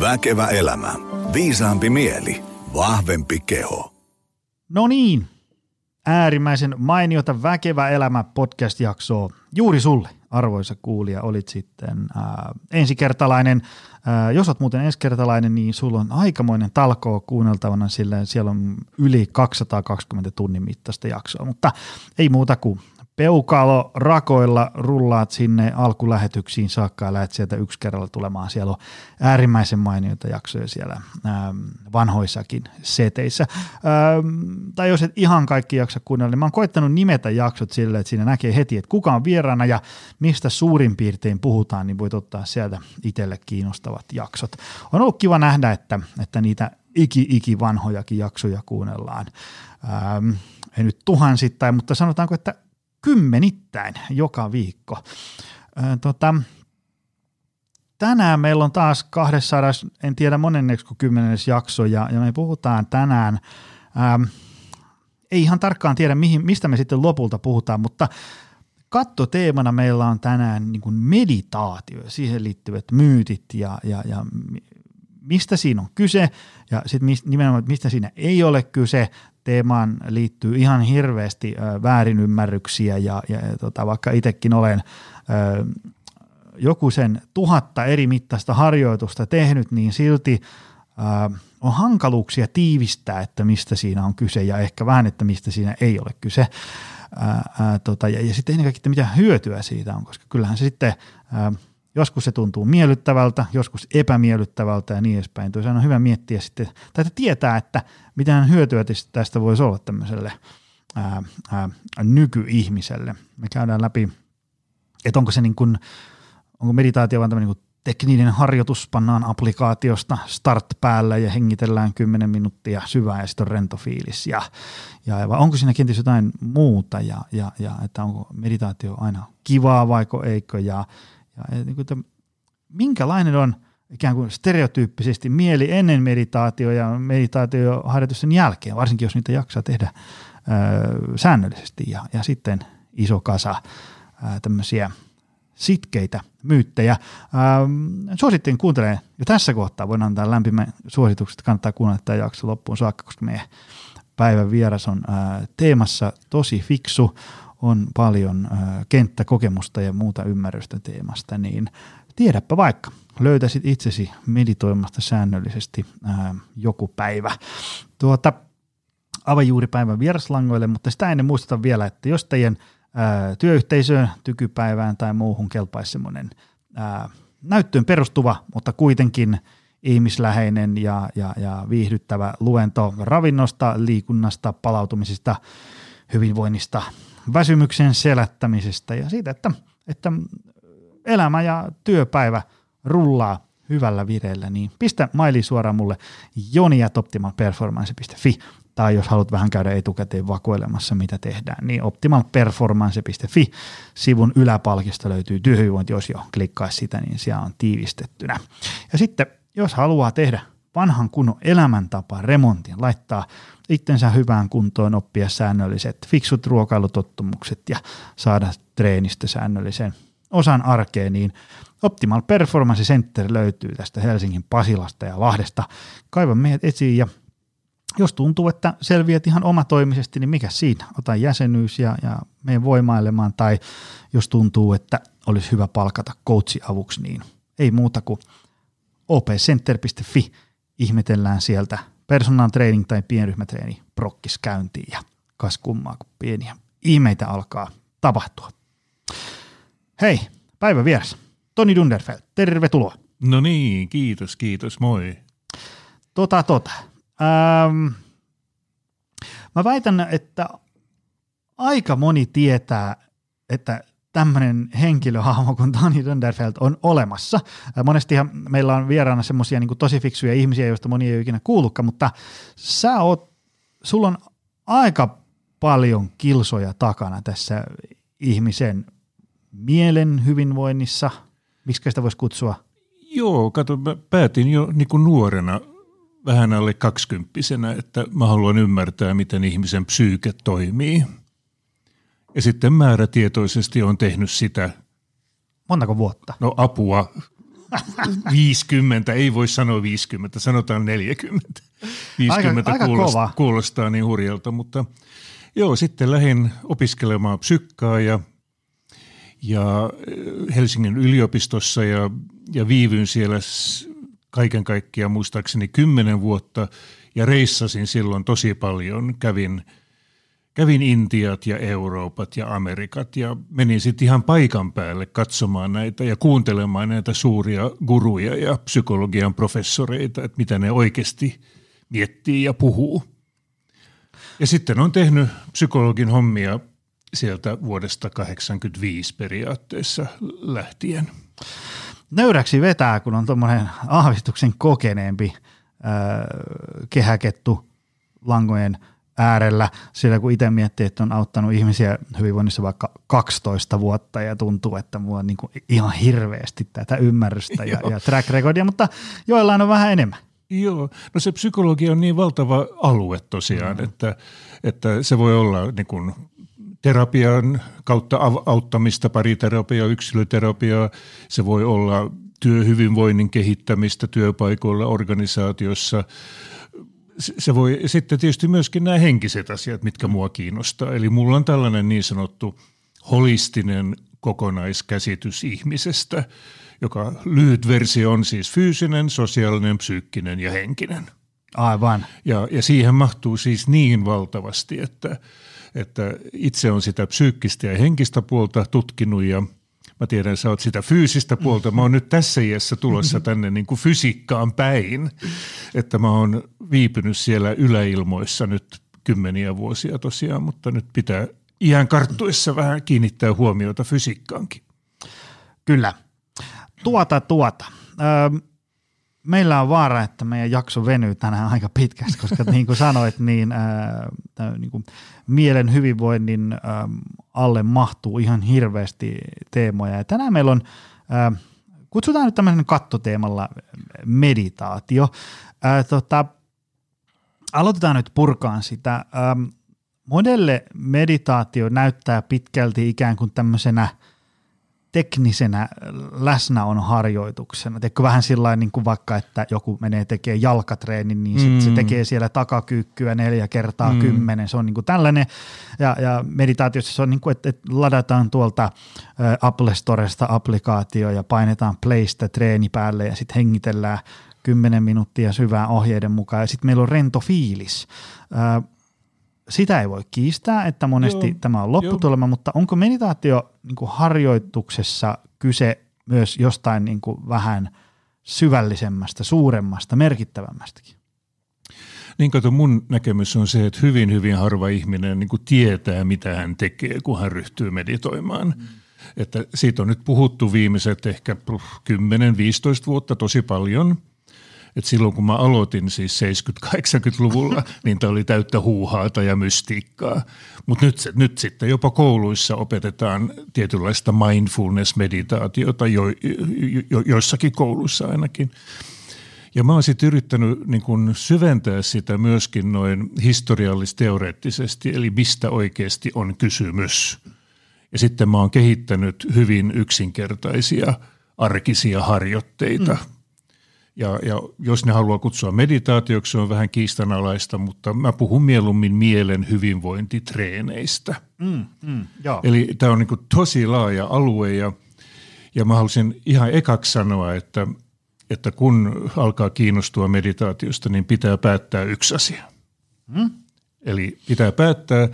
Väkevä elämä. Viisaampi mieli. Vahvempi keho. No niin, äärimmäisen mainiota Väkevä elämä podcast-jaksoa juuri sulle, arvoisa kuulija, olit sitten ää, ensikertalainen. Ää, jos olet muuten ensikertalainen, niin sulla on aikamoinen talkoo kuunneltavana, sillä siellä on yli 220 tunnin mittaista jaksoa, mutta ei muuta kuin peukalo rakoilla rullaat sinne alkulähetyksiin saakka ja lähdet sieltä yksi kerralla tulemaan. Siellä on äärimmäisen mainioita jaksoja siellä ähm, vanhoissakin seteissä. Ähm, tai jos et ihan kaikki jaksa kuunnella, niin mä oon koittanut nimetä jaksot sille, että siinä näkee heti, että kuka on vieraana ja mistä suurin piirtein puhutaan, niin voit ottaa sieltä itselle kiinnostavat jaksot. On ollut kiva nähdä, että, että niitä iki-iki vanhojakin jaksoja kuunnellaan. Ähm, ei nyt tuhansittain, mutta sanotaanko, että kymmenittäin joka viikko. Tota, tänään meillä on taas 200, en tiedä monenneksi kuin kymmenes jakso, ja, ja me puhutaan tänään, ää, ei ihan tarkkaan tiedä mihin, mistä me sitten lopulta puhutaan, mutta kattoteemana meillä on tänään niin kuin meditaatio siihen liittyvät myytit ja, ja, ja mistä siinä on kyse ja sitten nimenomaan, mistä siinä ei ole kyse teemaan liittyy ihan hirveästi väärinymmärryksiä ja, ja, tota, vaikka itsekin olen ö, joku sen tuhatta eri mittaista harjoitusta tehnyt, niin silti ö, on hankaluuksia tiivistää, että mistä siinä on kyse ja ehkä vähän, että mistä siinä ei ole kyse. Ää, ää, tota, ja, ja sitten ennen kaikkea, mitä hyötyä siitä on, koska kyllähän se sitten ää, Joskus se tuntuu miellyttävältä, joskus epämiellyttävältä ja niin edespäin. Toisaalta on hyvä miettiä sitten, tai tietää, että mitä hyötyä tästä voisi olla tämmöiselle ää, ää, nykyihmiselle. Me käydään läpi, että onko se niin kuin, onko meditaatio vain tämmöinen niin tekninen harjoitus, pannaan applikaatiosta start päällä ja hengitellään 10 minuuttia syvää ja sitten on rento fiilis. Ja, ja onko siinä kenties jotain muuta ja, ja, ja että onko meditaatio aina kivaa vaiko eikö ja, ja, niin kuin, että minkälainen on ikään kuin stereotyyppisesti mieli ennen meditaatio ja meditaatioharjoitusten jälkeen, varsinkin jos niitä jaksaa tehdä ö, säännöllisesti ja, ja sitten iso kasa ö, tämmöisiä sitkeitä myyttejä. Suosittelen kuuntelemaan jo tässä kohtaa, voin antaa lämpimän suositukset, kannattaa kuunnella tämä jakso loppuun saakka, koska meidän päivän vieras on äh, teemassa tosi fiksu, on paljon kenttäkokemusta ja muuta ymmärrystä teemasta, niin tiedäpä vaikka, löytäisit itsesi meditoimasta säännöllisesti joku päivä. Tuota, avajuuripäivän vieraslangoille, mutta sitä ennen muistutan vielä, että jos teidän työyhteisöön, tykypäivään tai muuhun kelpaisi semmoinen näyttöön perustuva, mutta kuitenkin ihmisläheinen ja, ja, ja viihdyttävä luento ravinnosta, liikunnasta, palautumisesta, hyvinvoinnista, väsymyksen selättämisestä ja siitä, että, että elämä ja työpäivä rullaa hyvällä vireellä, niin pistä maili suoraan mulle joniatoptimalperformance.fi tai jos haluat vähän käydä etukäteen vakoilemassa, mitä tehdään, niin optimalperformance.fi sivun yläpalkista löytyy työhyvinvointiosio, klikkaa sitä, niin siellä on tiivistettynä. Ja sitten, jos haluaa tehdä vanhan kunnon elämäntapa remontin, laittaa itsensä hyvään kuntoon, oppia säännölliset fiksut ruokailutottumukset ja saada treenistä säännöllisen osan arkeen, niin Optimal Performance Center löytyy tästä Helsingin Pasilasta ja Lahdesta. Kaiva meidät esiin ja jos tuntuu, että selviät ihan omatoimisesti, niin mikä siinä? Ota jäsenyys ja, ja mene voimailemaan, tai jos tuntuu, että olisi hyvä palkata coachi-avuksi, niin ei muuta kuin opcenter.fi ihmetellään sieltä personal training tai pienryhmätreeni prokkis käyntiin ja kas kummaa, kun pieniä ihmeitä alkaa tapahtua. Hei, päivä vieras. Toni Dunderfeld, tervetuloa. No niin, kiitos, kiitos, moi. Tota, tota. Ähm, mä väitän, että aika moni tietää, että tämmöinen henkilöhahmo kuin Tony Dunderfeld on olemassa. Äh, monestihan meillä on vieraana semmoisia niin tosi fiksuja ihmisiä, joista moni ei ole ikinä kuullutkaan, mutta sä oot, sulla on aika paljon kilsoja takana tässä ihmisen mielen hyvinvoinnissa. Miksi sitä voisi kutsua? Joo, kato, mä päätin jo niin kuin nuorena vähän alle kaksikymppisenä, että mä haluan ymmärtää, miten ihmisen psyyke toimii. Ja sitten määrätietoisesti on tehnyt sitä. Montako vuotta? No apua, 50, ei voi sanoa 50, sanotaan 40. 50 aika kuulostaa, kova. kuulostaa niin hurjalta, mutta joo, sitten lähdin opiskelemaan psykkaa ja, ja eh, Helsingin yliopistossa ja, ja viivyin siellä kaiken kaikkiaan muistaakseni kymmenen vuotta ja reissasin silloin tosi paljon, kävin Kävin Intiat ja Euroopat ja Amerikat ja menin sitten ihan paikan päälle katsomaan näitä ja kuuntelemaan näitä suuria guruja ja psykologian professoreita, että mitä ne oikeasti miettii ja puhuu. Ja sitten on tehnyt psykologin hommia sieltä vuodesta 85 periaatteessa lähtien. Nöyräksi vetää, kun on tuommoinen aavistuksen kokeneempi äh, kehäkettu langojen äärellä, sillä kun itse miettii, että on auttanut ihmisiä hyvinvoinnissa vaikka 12 vuotta ja tuntuu, että mulla on niin kuin ihan hirveästi tätä ymmärrystä ja, ja track recordia, mutta joillain on vähän enemmän. Joo, no se psykologia on niin valtava alue tosiaan, mm. että, että se voi olla niin kuin terapian kautta av- auttamista, pariterapiaa, yksilöterapiaa, se voi olla työhyvinvoinnin kehittämistä työpaikoilla, organisaatiossa, se- voi sitten tietysti myöskin nämä henkiset asiat, mitkä mua kiinnostaa. Eli mulla on tällainen niin sanottu holistinen kokonaiskäsitys ihmisestä, joka lyhyt versio on siis fyysinen, sosiaalinen, psyykkinen ja henkinen. Aivan. Ja, ja siihen mahtuu siis niin valtavasti, että, että itse on sitä psyykkistä ja henkistä puolta tutkinut ja mä tiedän, sä oot sitä fyysistä puolta. Mä oon nyt tässä iässä tulossa tänne niin kuin fysiikkaan päin, että mä oon viipynyt siellä yläilmoissa nyt kymmeniä vuosia tosiaan, mutta nyt pitää iän karttuessa vähän kiinnittää huomiota fysiikkaankin. Kyllä. Tuota, tuota. Öö, meillä on vaara, että meidän jakso venyy tänään aika pitkästi, koska niin kuin sanoit, niin, öö, niin kuin mielen hyvinvoinnin öö, alle mahtuu ihan hirveästi teemoja. Ja tänään meillä on, öö, kutsutaan nyt tämmöisen kattoteemalla meditaatio. Öö, tota, aloitetaan nyt purkaan sitä. Öö, monelle meditaatio näyttää pitkälti ikään kuin tämmöisenä – teknisenä läsnäon harjoituksena. Teekö vähän sillä niin kuin vaikka, että joku menee tekemään jalkatreenin, niin sit se Mm. tekee siellä takakyykkyä neljä kertaa mm. kymmenen. Se on niin kuin tällainen. Ja, ja meditaatiossa se on niin kuin, että, että ladataan tuolta ä, Apple Storesta applikaatio ja painetaan playstä treeni päälle ja sitten hengitellään 10 minuuttia syvään ohjeiden mukaan ja sitten meillä on rento fiilis. Ä, sitä ei voi kiistää, että monesti Joo, tämä on lopputulema, mutta onko meditaatio niin kuin harjoituksessa kyse myös jostain niin kuin vähän syvällisemmästä, suuremmasta, merkittävämmästäkin? Niin kato, mun näkemys on se, että hyvin, hyvin harva ihminen niin kuin tietää, mitä hän tekee, kun hän ryhtyy meditoimaan. Mm. Että siitä on nyt puhuttu viimeiset ehkä 10-15 vuotta tosi paljon. Et silloin kun mä aloitin siis 70-80-luvulla, niin tämä oli täyttä huuhaata ja mystiikkaa. Mutta nyt, nyt sitten jopa kouluissa opetetaan tietynlaista mindfulness-meditaatiota, jo, jo, jo, joissakin kouluissa ainakin. Ja mä oon sitten yrittänyt niin kun syventää sitä myöskin noin historiallis-teoreettisesti, eli mistä oikeasti on kysymys. Ja sitten mä oon kehittänyt hyvin yksinkertaisia arkisia harjoitteita. Ja, ja jos ne haluaa kutsua meditaatioksi, se on vähän kiistanalaista, mutta mä puhun mieluummin mielen hyvinvointitreeneistä. Mm, mm, joo. Eli tämä on niin kuin tosi laaja alue ja, ja mä haluaisin ihan ekaksi sanoa, että, että kun alkaa kiinnostua meditaatiosta, niin pitää päättää yksi asia. Mm? Eli pitää päättää,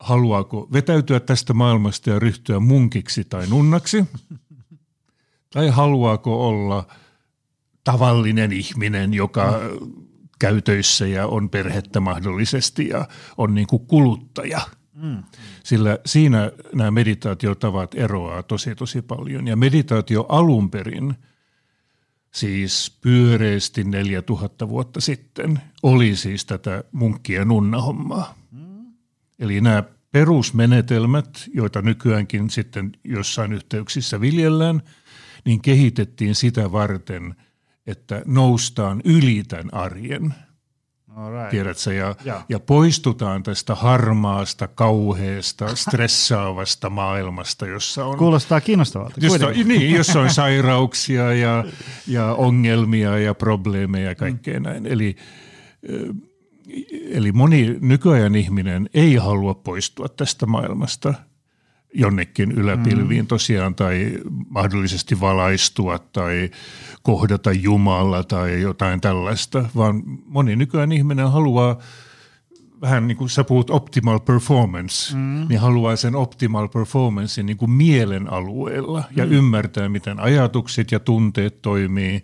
haluaako vetäytyä tästä maailmasta ja ryhtyä munkiksi tai nunnaksi, tai haluaako olla tavallinen ihminen, joka käy töissä ja on perhettä mahdollisesti ja on niin kuin kuluttaja. Mm. Sillä siinä nämä meditaatiotavat eroaa tosi tosi paljon. Ja meditaatio alun perin, siis pyöreästi 4000 vuotta sitten, oli siis tätä munkki- ja nunnahommaa. Eli nämä perusmenetelmät, joita nykyäänkin sitten jossain yhteyksissä viljellään, niin kehitettiin sitä varten, että noustaan yli tämän arjen. Alright. tiedätkö, ja, Joo. ja poistutaan tästä harmaasta, kauheasta, stressaavasta maailmasta, jossa on Kuulostaa kiinnostavalta. Jossa, niin, jossa on sairauksia ja, ja ongelmia ja probleemeja ja kaikkea mm. näin. Eli, ö, eli moni nykyajan ihminen ei halua poistua tästä maailmasta jonnekin yläpilviin tosiaan tai mahdollisesti valaistua tai kohdata Jumala tai jotain tällaista, vaan moni nykyajan ihminen haluaa vähän niin kuin sä puhut optimal performance, mm. niin haluaa sen optimal performancein niin kuin mielen alueella ja mm. ymmärtää, miten ajatukset ja tunteet toimii,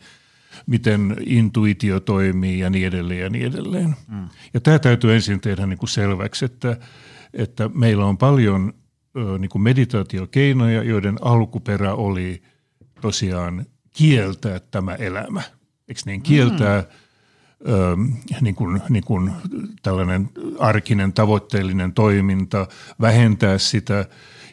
miten intuitio toimii ja niin edelleen ja niin edelleen. Mm. Ja tämä täytyy ensin tehdä niin kuin selväksi, että, että meillä on paljon niin kuin meditaatiokeinoja, joiden alkuperä oli tosiaan kieltää tämä elämä. Eikö niin? Kieltää mm ö, niin kuin, niin kuin tällainen arkinen tavoitteellinen toiminta, vähentää sitä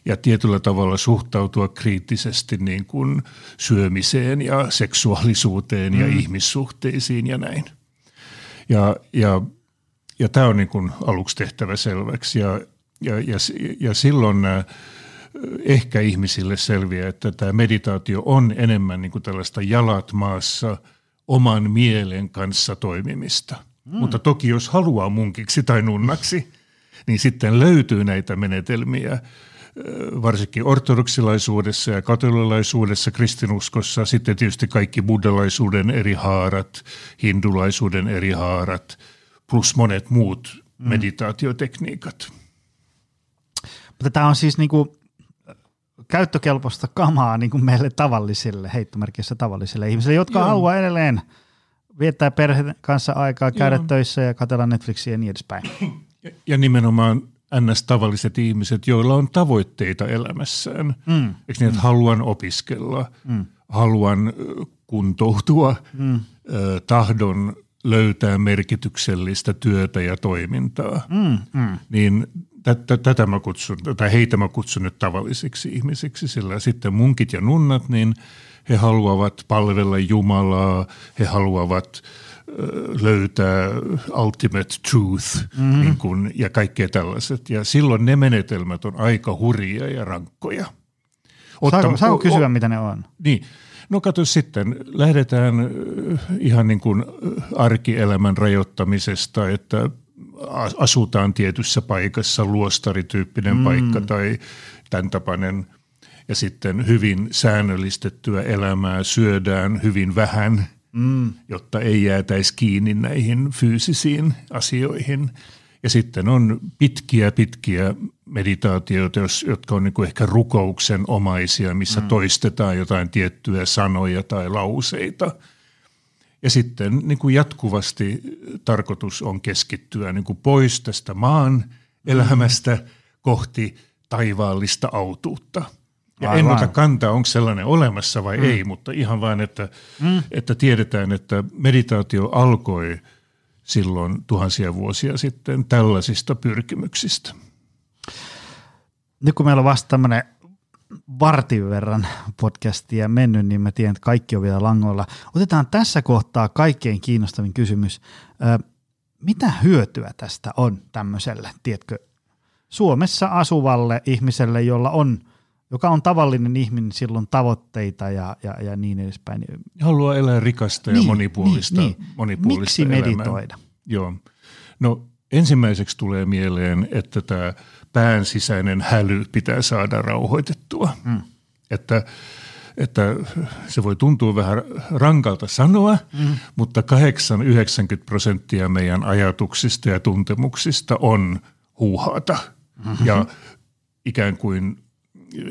ja tietyllä tavalla suhtautua kriittisesti niin kuin syömiseen ja seksuaalisuuteen mm. ja ihmissuhteisiin ja näin. Ja, ja, ja tämä on niin kuin aluksi tehtävä selväksi ja, ja, ja, ja silloin nämä ehkä ihmisille selviää, että tämä meditaatio on enemmän niin kuin tällaista jalat maassa – oman mielen kanssa toimimista. Mm. Mutta toki jos haluaa munkiksi tai nunnaksi, niin sitten löytyy näitä menetelmiä, varsinkin ortodoksilaisuudessa ja katolilaisuudessa, kristinuskossa, sitten tietysti kaikki buddhalaisuuden eri haarat, hindulaisuuden eri haarat, plus monet muut mm. meditaatiotekniikat. Mutta tämä on siis niinku käyttökelpoista kamaa niin kuin meille tavallisille, heittomerkissä tavallisille ihmisille, jotka Joo. haluaa edelleen viettää perheen kanssa aikaa, käydä Joo. töissä ja katsella Netflixiä ja niin edespäin. Ja, ja nimenomaan ns-tavalliset ihmiset, joilla on tavoitteita elämässään. Mm. Eikö niin, että mm. haluan opiskella, mm. haluan kuntoutua, mm. tahdon löytää merkityksellistä työtä ja toimintaa, mm. Mm. niin tätä, tätä mä kutsun, tai heitä mä kutsun nyt tavallisiksi ihmisiksi, sillä sitten munkit ja nunnat, niin he haluavat palvella Jumalaa, he haluavat löytää ultimate truth mm-hmm. niin kun, ja kaikkea tällaiset. Ja silloin ne menetelmät on aika hurjia ja rankkoja. Otta, saako, saako kysyä, o, mitä ne on? Niin. No kato sitten, lähdetään ihan niin kuin arkielämän rajoittamisesta, että asutaan tietyssä paikassa, luostarityyppinen mm. paikka tai tämän tapainen, ja sitten hyvin säännöllistettyä elämää syödään hyvin vähän, mm. jotta ei jäätäisi kiinni näihin fyysisiin asioihin. Ja sitten on pitkiä, pitkiä meditaatioita, jotka on niin kuin ehkä rukouksen omaisia, missä mm. toistetaan jotain tiettyjä sanoja tai lauseita – ja sitten niin kuin jatkuvasti tarkoitus on keskittyä niin kuin pois tästä maan elämästä kohti taivaallista autuutta. Ja Aivan. en ota kantaa, onko sellainen olemassa vai mm. ei, mutta ihan vain, että, mm. että tiedetään, että meditaatio alkoi silloin tuhansia vuosia sitten tällaisista pyrkimyksistä. Nyt kun meillä on vasta tämmöinen vartin verran podcastia mennyt, niin mä tiedän, että kaikki on vielä langoilla. Otetaan tässä kohtaa kaikkein kiinnostavin kysymys. Ö, mitä hyötyä tästä on tämmöiselle, tiedätkö, Suomessa asuvalle ihmiselle, jolla on, joka on tavallinen ihminen, silloin tavoitteita ja, ja, ja niin edespäin. Haluaa elää rikasta ja niin, monipuolista, niin, niin. monipuolista Miksi elämää. meditoida? Joo. No ensimmäiseksi tulee mieleen, että tämä pään sisäinen häly pitää saada rauhoitettua. Mm. Että, että se voi tuntua vähän rankalta sanoa, mm. mutta 8-90 prosenttia meidän ajatuksista ja tuntemuksista on huuhaata. Mm-hmm. Ja ikään kuin,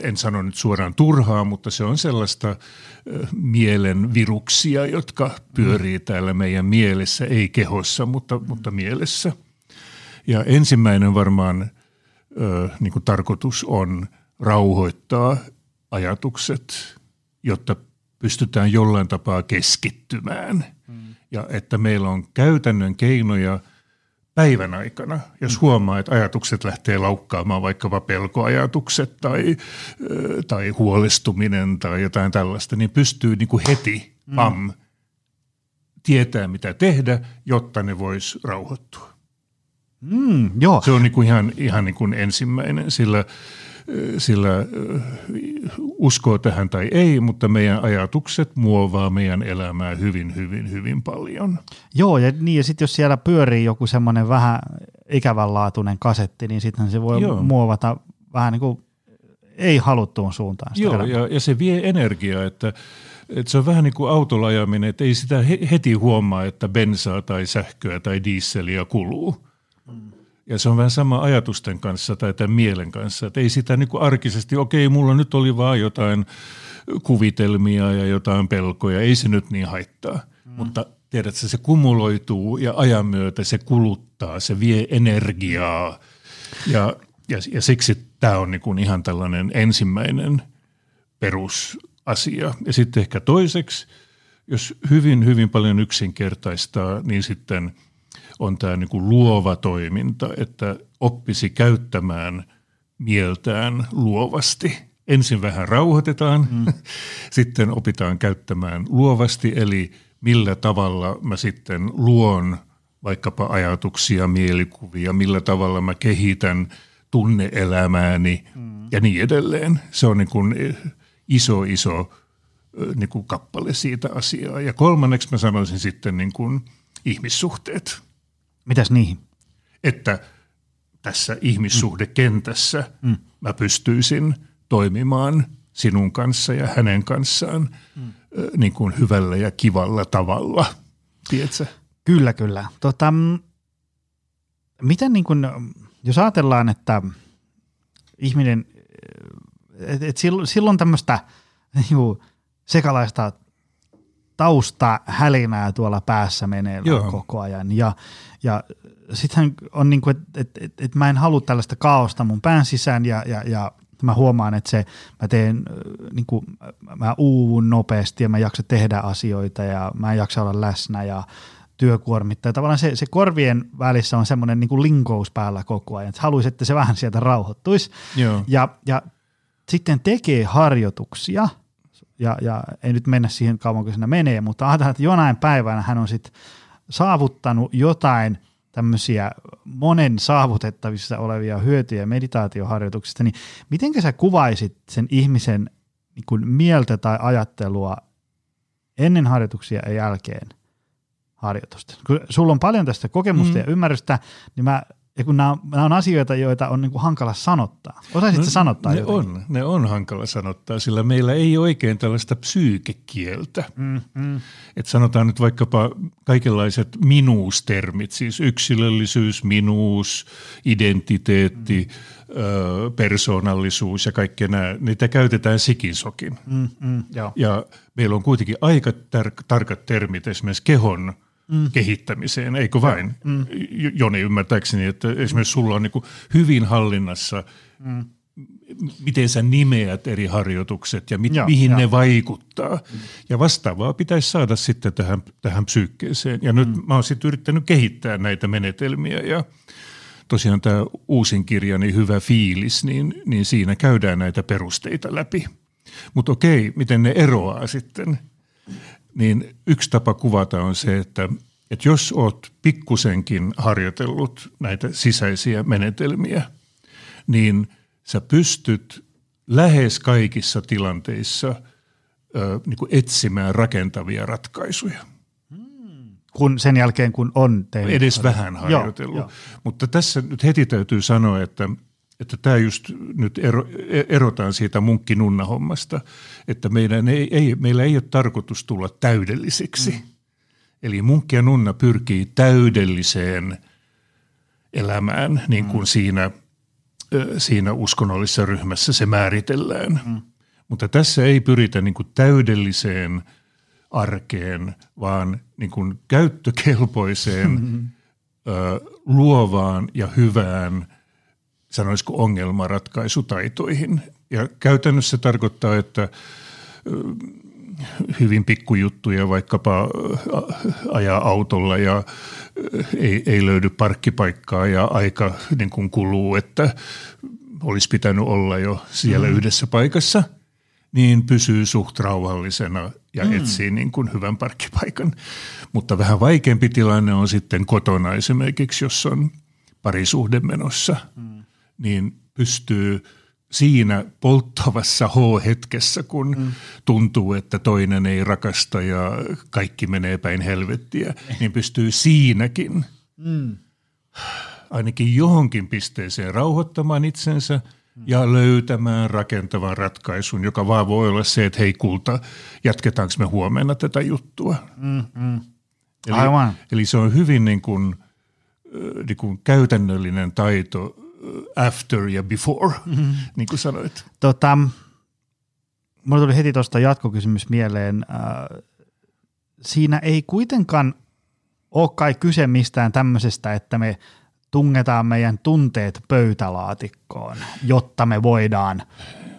en sano nyt suoraan turhaa, mutta se on sellaista mielen viruksia, jotka pyörii mm. täällä meidän mielessä, ei kehossa, mutta, mutta mielessä. Ja ensimmäinen varmaan – ö, niin kuin tarkoitus on rauhoittaa ajatukset, jotta pystytään jollain tapaa keskittymään. Mm. Ja että meillä on käytännön keinoja päivän aikana, jos huomaa, että ajatukset lähtee laukkaamaan, vaikkapa pelkoajatukset tai, tai huolestuminen tai jotain tällaista, niin pystyy niin kuin heti, pam, tietää mitä tehdä, jotta ne vois rauhoittua. Mm, joo. Se on niin kuin ihan, ihan niin kuin ensimmäinen, sillä, sillä uskoo tähän tai ei, mutta meidän ajatukset muovaa meidän elämää hyvin, hyvin, hyvin paljon. Joo, ja, niin, ja sitten jos siellä pyörii joku semmoinen vähän ikävänlaatuinen kasetti, niin sitten se voi Joo. muovata vähän niin kuin ei haluttuun suuntaan. Sitä Joo, ja, ja se vie energiaa, että, että se on vähän niin kuin autolla ajaminen, että ei sitä heti huomaa, että bensaa tai sähköä tai diisseliä kuluu. Ja se on vähän sama ajatusten kanssa tai tämän mielen kanssa, että ei sitä niin kuin arkisesti, okei, mulla nyt oli vaan jotain kuvitelmia ja jotain pelkoja, ei se nyt niin haittaa. Mm. Mutta tiedätkö, se kumuloituu ja ajan myötä se kuluttaa, se vie energiaa ja, ja, ja siksi tämä on niin kuin ihan tällainen ensimmäinen perusasia. Ja sitten ehkä toiseksi, jos hyvin, hyvin paljon yksinkertaistaa, niin sitten – on tämä niin kuin luova toiminta, että oppisi käyttämään mieltään luovasti. Ensin vähän rauhoitetaan, mm. sitten opitaan käyttämään luovasti, eli millä tavalla mä sitten luon vaikkapa ajatuksia, mielikuvia, millä tavalla mä kehitän tunneelämääni mm. ja niin edelleen. Se on niin kuin iso, iso niin kuin kappale siitä asiaa. Ja kolmanneksi mä sanoisin sitten niin kuin ihmissuhteet. Mitäs niihin? Että tässä ihmissuhdekentässä mm. mä pystyisin toimimaan sinun kanssa ja hänen kanssaan mm. niin kuin hyvällä ja kivalla tavalla, tiedätkö? Kyllä, kyllä. Tota, miten niin kuin, jos ajatellaan, että ihminen, että et silloin, silloin tämmöistä niin sekalaista tausta hälinää tuolla päässä meneillään koko ajan. Ja, ja sittenhän on niin kuin, että et, et, et mä en halua tällaista kaaosta mun pään sisään ja, ja, ja mä huomaan, että se, mä teen, niin kuin, mä uuvun nopeasti ja mä jaksa tehdä asioita ja mä en jaksa olla läsnä ja työkuormittaa. Tavallaan se, se korvien välissä on semmoinen niin linkous päällä koko ajan, että haluaisi, että se vähän sieltä rauhoittuisi. Joo. Ja, ja sitten tekee harjoituksia – ja, ja ei nyt mennä siihen kauan, kun siinä menee, mutta ajatellaan, että jonain päivänä hän on sitten saavuttanut jotain tämmöisiä monen saavutettavissa olevia hyötyjä meditaatioharjoituksista, niin miten sä kuvaisit sen ihmisen niin kuin mieltä tai ajattelua ennen harjoituksia ja jälkeen harjoitusta? Kun sulla on paljon tästä kokemusta mm. ja ymmärrystä, niin mä ja kun nämä on, nämä on asioita, joita on niin kuin hankala sanottaa. Osaisitko no, sanottaa ne jotenkin? on, ne on hankala sanottaa, sillä meillä ei oikein tällaista psyykekieltä. Mm, mm. Et sanotaan nyt vaikkapa kaikenlaiset minuustermit, siis yksilöllisyys, minuus, identiteetti, mm. ö, persoonallisuus ja kaikkea nämä, niitä käytetään sikinsokin. Mm, mm, ja meillä on kuitenkin aika tar- tarkat termit esimerkiksi kehon – mm. kehittämiseen, eikö vain? Mm. Joni ymmärtääkseni, että esimerkiksi sulla on niin hyvin hallinnassa, mm. miten sä nimeät eri harjoitukset ja mit, ja, mihin ja. ne vaikuttaa. Mm. Ja vastaavaa pitäisi saada sitten tähän, tähän psyykkeeseen. Ja nyt mm. mä oon sitten yrittänyt kehittää näitä menetelmiä ja tosiaan tämä uusin kirjani Hyvä fiilis, niin, niin siinä käydään näitä perusteita läpi. Mutta okei, miten ne eroaa sitten – niin yksi tapa kuvata on se, että, että jos olet pikkusenkin harjoitellut näitä sisäisiä menetelmiä, niin sä pystyt lähes kaikissa tilanteissa ö, niin kuin etsimään rakentavia ratkaisuja. Kun sen jälkeen, kun on tehnyt. Edes vähän harjoitellut. Joo, joo. Mutta tässä nyt heti täytyy sanoa, että – että tämä just nyt ero, erotaan siitä munkkinunnahommasta, että meidän ei, ei, meillä ei ole tarkoitus tulla täydellisiksi. Mm. Eli munkki ja nunna pyrkii täydelliseen elämään, niin kuin mm. siinä, siinä uskonnollisessa ryhmässä se määritellään. Mm. Mutta tässä ei pyritä niin kuin täydelliseen arkeen, vaan niin kuin käyttökelpoiseen, mm-hmm. ö, luovaan ja hyvään – sanoisiko ongelmanratkaisutaitoihin. Ja käytännössä tarkoittaa, että hyvin pikkujuttuja, vaikkapa ajaa autolla ja ei, ei löydy parkkipaikkaa ja aika niin kuin kuluu, että olisi pitänyt olla jo siellä mm. yhdessä paikassa, niin pysyy suht rauhallisena ja mm. etsii niin kuin hyvän parkkipaikan. Mutta vähän vaikeampi tilanne on sitten kotona esimerkiksi, jos on parisuhde menossa, mm. Niin pystyy siinä polttavassa H-hetkessä, kun mm. tuntuu, että toinen ei rakasta ja kaikki menee päin helvettiä, niin pystyy siinäkin mm. ainakin johonkin pisteeseen rauhoittamaan itsensä – ja löytämään rakentavan ratkaisun, joka vaan voi olla se, että hei kulta, jatketaanko me huomenna tätä juttua. Mm, mm. Eli, Aivan. eli se on hyvin niin kuin, niin kuin käytännöllinen taito after ja before, mm-hmm. niin kuin sanoit. Tota, mulla tuli heti tuosta jatkokysymys mieleen. Siinä ei kuitenkaan ole kai kyse mistään tämmöisestä, että me – tungetaan meidän tunteet pöytälaatikkoon, jotta me voidaan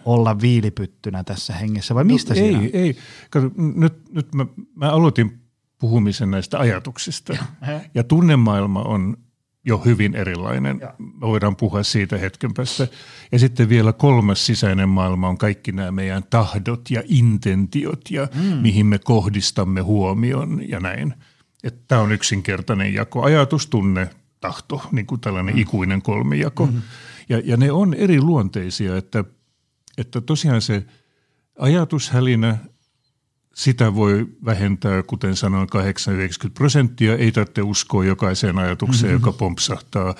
olla viilipyttynä tässä hengessä, vai mistä no, Ei, ei. Kato, nyt, nyt mä, mä aloitin puhumisen näistä ajatuksista, ja tunnemaailma on jo hyvin erilainen. Ja. Me voidaan puhua siitä hetken päästä. Ja sitten vielä kolmas sisäinen maailma on kaikki nämä meidän tahdot ja intentiot ja mm. mihin me kohdistamme huomion ja näin. Tämä on yksinkertainen jako. Ajatus, tunne, tahto, niin kuin tällainen mm. ikuinen kolmijako. Mm-hmm. Ja, ja ne on eri luonteisia, että, että tosiaan se ajatushälinä, sitä voi vähentää, kuten sanoin, 8-90 prosenttia. Ei tarvitse uskoa jokaiseen ajatukseen, mm-hmm. joka pompsahtaa.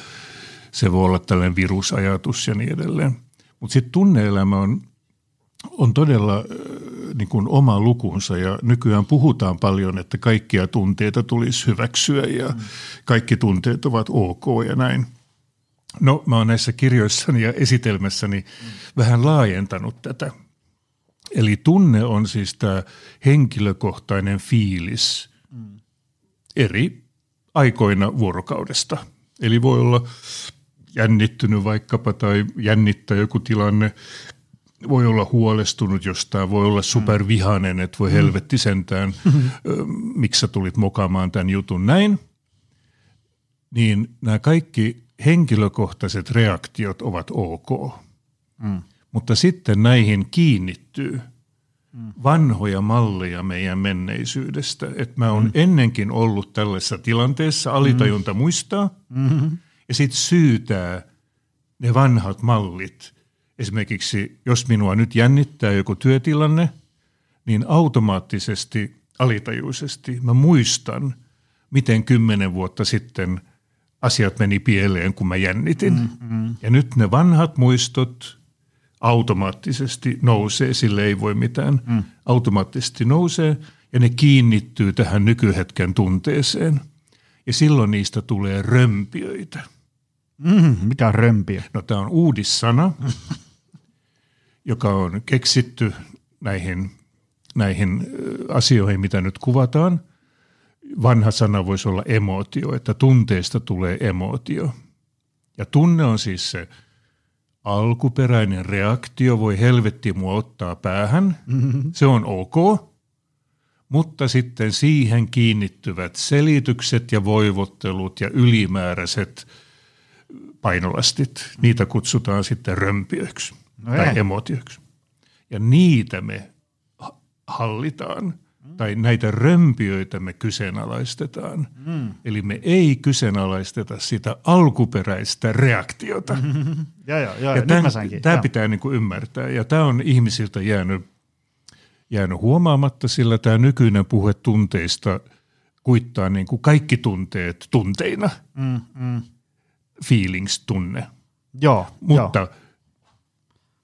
Se voi olla tällainen virusajatus ja niin edelleen. Mutta sitten tunneelämä on, on todella niin kuin oma lukunsa ja nykyään puhutaan paljon, että kaikkia tunteita tulisi hyväksyä ja mm. kaikki tunteet ovat ok ja näin. No mä oon näissä kirjoissani ja esitelmässäni mm. vähän laajentanut tätä. Eli tunne on siis tämä henkilökohtainen fiilis mm. eri aikoina vuorokaudesta. Eli voi olla jännittynyt vaikkapa tai jännittää joku tilanne voi olla huolestunut jostain, voi olla supervihanen, että voi mm. helvetti sentään, miksi sä tulit mokaamaan tämän jutun näin. Niin nämä kaikki henkilökohtaiset reaktiot ovat ok. Mm. Mutta sitten näihin kiinnittyy vanhoja malleja meidän menneisyydestä. Että mä oon mm. ennenkin ollut tällaisessa tilanteessa, alitajunta mm. muistaa, mm-hmm. ja sitten syytää ne vanhat mallit – Esimerkiksi jos minua nyt jännittää joku työtilanne, niin automaattisesti, alitajuisesti mä muistan, miten kymmenen vuotta sitten asiat meni pieleen, kun mä jännitin. Mm-hmm. Ja nyt ne vanhat muistot automaattisesti nousee, sille ei voi mitään, mm. automaattisesti nousee ja ne kiinnittyy tähän nykyhetken tunteeseen. Ja silloin niistä tulee römpiöitä. Mm, mitä on römpiö? No tämä on uudissana. joka on keksitty näihin, näihin asioihin, mitä nyt kuvataan. Vanha sana voisi olla emootio, että tunteesta tulee emootio. Ja tunne on siis se alkuperäinen reaktio, voi helvetti mua ottaa päähän, mm-hmm. se on ok, mutta sitten siihen kiinnittyvät selitykset ja voivottelut ja ylimääräiset painolastit, niitä kutsutaan sitten römpiöiksi no tai ei. emotioiksi. Ja niitä me hallitaan, mm. tai näitä römpiöitä me kyseenalaistetaan. Mm. Eli me ei kyseenalaisteta sitä alkuperäistä reaktiota. Mm-hmm. ja, ja, ja, ja tämän, tämä pitää niin kuin ymmärtää, ja tämä on ihmisiltä jäänyt, jäänyt huomaamatta, sillä tämä nykyinen puhe tunteista kuittaa niin kuin kaikki tunteet tunteina. Mm, mm. Feelings, tunne. Joo, Mutta jo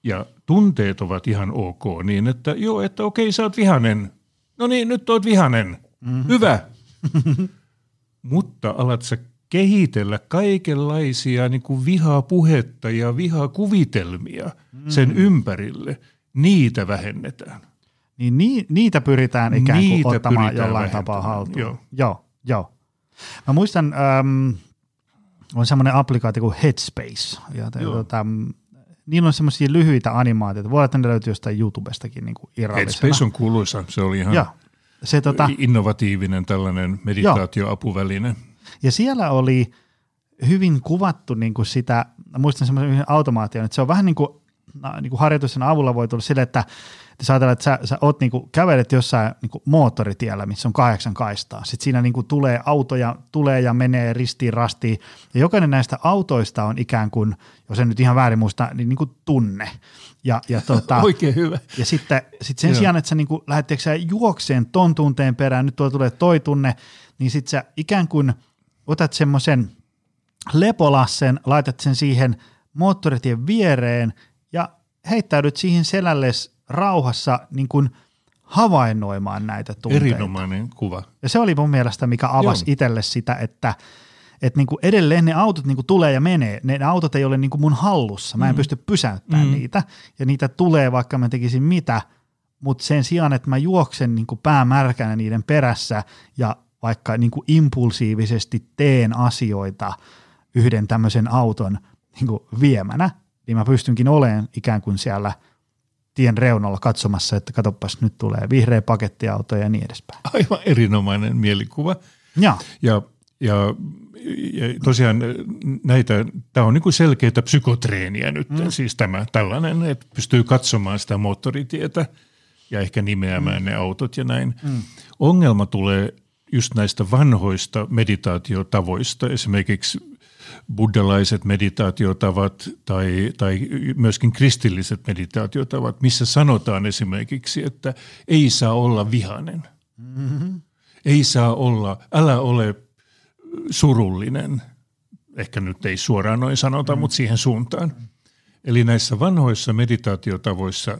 ja tunteet ovat ihan ok, niin että joo, että okei, sä oot vihanen. No niin, nyt oot vihanen. Mm-hmm. Hyvä. Mutta alat sä kehitellä kaikenlaisia niin kuin vihapuhetta ja vihakuvitelmia mm-hmm. sen ympärille. Niitä vähennetään. Niin ni, niitä pyritään ikään kuin niitä ottamaan jollain tapaa haltuun. Joo. joo, joo. Mä muistan, ähm, on semmoinen applikaatio kuin Headspace. Ja te, tota, niillä on semmoisia lyhyitä animaatioita. Voi olla, että ne löytyy jostain YouTubestakin niin irrallisena. Headspace on kuuluisa. Se oli ihan ja, se, tota, innovatiivinen tällainen meditaatioapuväline. Joo. Ja siellä oli hyvin kuvattu niin kuin sitä, muistan semmoisen automaation, että se on vähän niin kuin niin kuin harjoitusten avulla voi tulla sille, että sä ajatellaan, että sä, sä oot, niin kuin, kävelet jossain niin kuin moottoritiellä, missä on kahdeksan kaistaa. Sitten siinä niin kuin, tulee autoja, tulee ja menee ristiin rastiin. Ja jokainen näistä autoista on ikään kuin, jos en nyt ihan väärin muista, niin, niin kuin tunne. Ja, ja, tota, Oikein hyvä. Ja sitten sit sen Joo. sijaan, että sä, niin kuin, lähdet sä juokseen ton tunteen perään, nyt tuolla tulee toi tunne, niin sitten sä ikään kuin otat semmoisen lepolassen, laitat sen siihen moottoritien viereen heittäydyt siihen selälle rauhassa niin kuin havainnoimaan näitä tunteita. Erinomainen kuva. Ja se oli mun mielestä, mikä avasi itselle sitä, että, että niin kuin edelleen ne autot niin kuin tulee ja menee. Ne, ne autot ei ole niin kuin mun hallussa. Mä en mm. pysty pysäyttämään mm. niitä. Ja niitä tulee, vaikka mä tekisin mitä. Mutta sen sijaan, että mä juoksen niin kuin päämärkänä niiden perässä ja vaikka niin kuin impulsiivisesti teen asioita yhden tämmöisen auton niin kuin viemänä, niin mä pystynkin olemaan ikään kuin siellä – tien reunalla katsomassa, että katoppas nyt tulee vihreä pakettiauto ja niin edespäin. Aivan erinomainen mielikuva. Ja, ja, ja, ja tosiaan näitä, tämä on niin kuin selkeitä psykotreeniä nyt, mm. siis tämä tällainen, että pystyy katsomaan sitä moottoritietä ja ehkä nimeämään mm. ne autot ja näin. Mm. Ongelma tulee just näistä vanhoista meditaatiotavoista, esimerkiksi buddhalaiset meditaatiotavat tai, tai myöskin kristilliset meditaatiotavat, missä sanotaan esimerkiksi, että ei saa olla vihainen. Mm-hmm. Ei saa olla, älä ole surullinen. Ehkä nyt ei suoraan noin sanota, mm-hmm. mutta siihen suuntaan. Eli näissä vanhoissa meditaatiotavoissa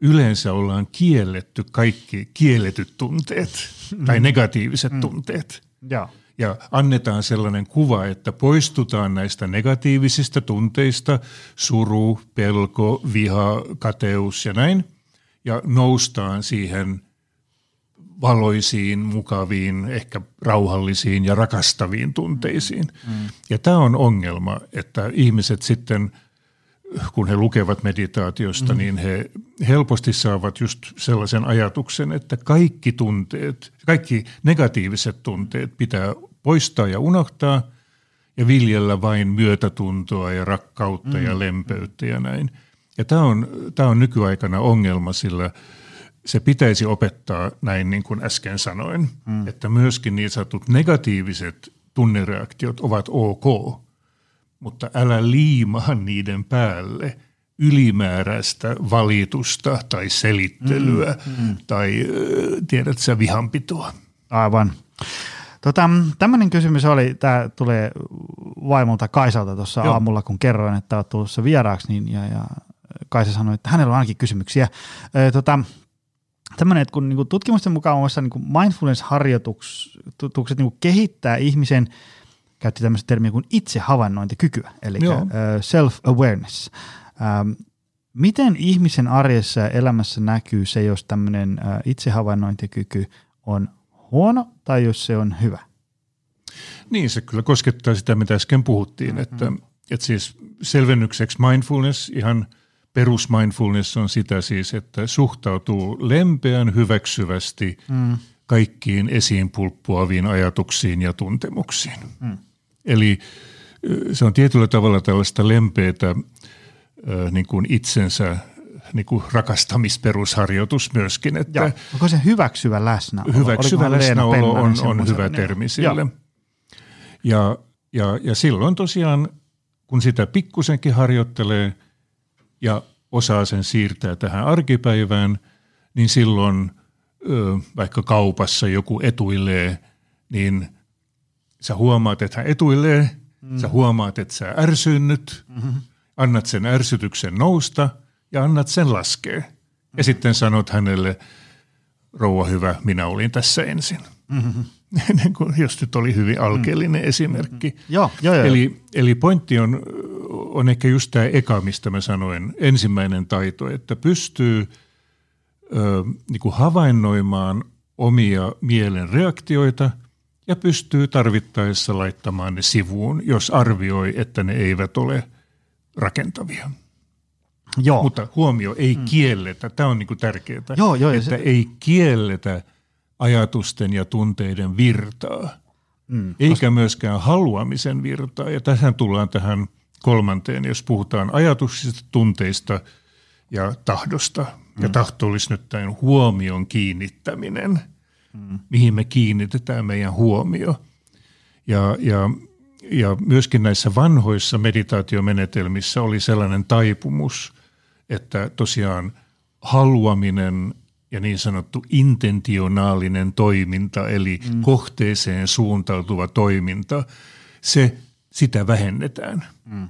yleensä ollaan kielletty kaikki kielletyt tunteet mm-hmm. tai negatiiviset mm-hmm. tunteet. Ja ja annetaan sellainen kuva, että poistutaan näistä negatiivisista tunteista, suru, pelko, viha, kateus ja näin, ja noustaan siihen valoisiin, mukaviin, ehkä rauhallisiin ja rakastaviin tunteisiin. Mm. Ja tämä on ongelma, että ihmiset sitten – kun he lukevat meditaatiosta, mm. niin he helposti saavat just sellaisen ajatuksen, että kaikki tunteet, kaikki negatiiviset tunteet pitää poistaa ja unohtaa ja viljellä vain myötätuntoa ja rakkautta mm. ja lempeyttä ja näin. Ja tämä on, tämä on nykyaikana ongelma, sillä se pitäisi opettaa näin niin kuin äsken sanoin, mm. että myöskin niin sanotut negatiiviset tunnereaktiot ovat ok – mutta älä liimaa niiden päälle ylimääräistä valitusta tai selittelyä mm, mm. tai tiedät sä vihanpitoa. Aivan. Tota, tämmöinen kysymys oli, tämä tulee vaimolta Kaisalta tuossa aamulla, kun kerroin, että olet tulossa vieraaksi, niin, ja, ja Kaisa sanoi, että hänellä on ainakin kysymyksiä. E, tota, tämmöinen, että kun niin tutkimusten mukaan muassa niin mindfulness-harjoitukset niin kehittää ihmisen – käytti tämmöistä termiä kuin itsehavainnointikykyä, eli Joo. self-awareness. Ähm, miten ihmisen arjessa ja elämässä näkyy se, jos tämmöinen itsehavainnointikyky on huono tai jos se on hyvä? Niin, se kyllä koskettaa sitä, mitä äsken puhuttiin, mm-hmm. että, että siis selvennykseksi mindfulness, ihan perus mindfulness on sitä siis, että suhtautuu lempeän hyväksyvästi mm. kaikkiin esiin pulppuaviin ajatuksiin ja tuntemuksiin. Mm. Eli se on tietyllä tavalla tällaista lempeätä niin kuin itsensä niin kuin rakastamisperusharjoitus myöskin. Että ja, onko se hyväksyvä läsnäolo? Hyväksyvä läsnäolo on, on hyvä termi sille. Ja, ja, ja silloin tosiaan, kun sitä pikkusenkin harjoittelee ja osaa sen siirtää tähän arkipäivään, niin silloin vaikka kaupassa joku etuilee, niin – sä huomaat, että hän etuilee, mm. sä huomaat, että sä ärsynnyt, mm-hmm. annat sen ärsytyksen nousta ja annat sen laskea. Mm-hmm. Ja sitten sanot hänelle, rouva hyvä, minä olin tässä ensin. Mm-hmm. Jos nyt oli hyvin alkeellinen mm-hmm. esimerkki. Mm-hmm. Joo, joo, joo. Eli, eli pointti on, on ehkä just tämä eka, mistä mä sanoin, ensimmäinen taito, että pystyy ö, niin kuin havainnoimaan omia mielen reaktioita – ja pystyy tarvittaessa laittamaan ne sivuun, jos arvioi, että ne eivät ole rakentavia. Joo. Mutta huomio, ei mm. kielletä, tämä on niinku tärkeää, joo, joo, että se... ei kielletä ajatusten ja tunteiden virtaa, mm, eikä koska... myöskään haluamisen virtaa. Ja tähän tullaan tähän kolmanteen, jos puhutaan ajatuksista, tunteista ja tahdosta. Ja mm. tahto olisi nyt tämän huomion kiinnittäminen, mm. mihin me kiinnitetään meidän huomio. Ja, ja, ja myöskin näissä vanhoissa meditaatiomenetelmissä oli sellainen taipumus, että tosiaan haluaminen ja niin sanottu intentionaalinen toiminta, eli mm. kohteeseen suuntautuva toiminta, se, sitä vähennetään. Mm.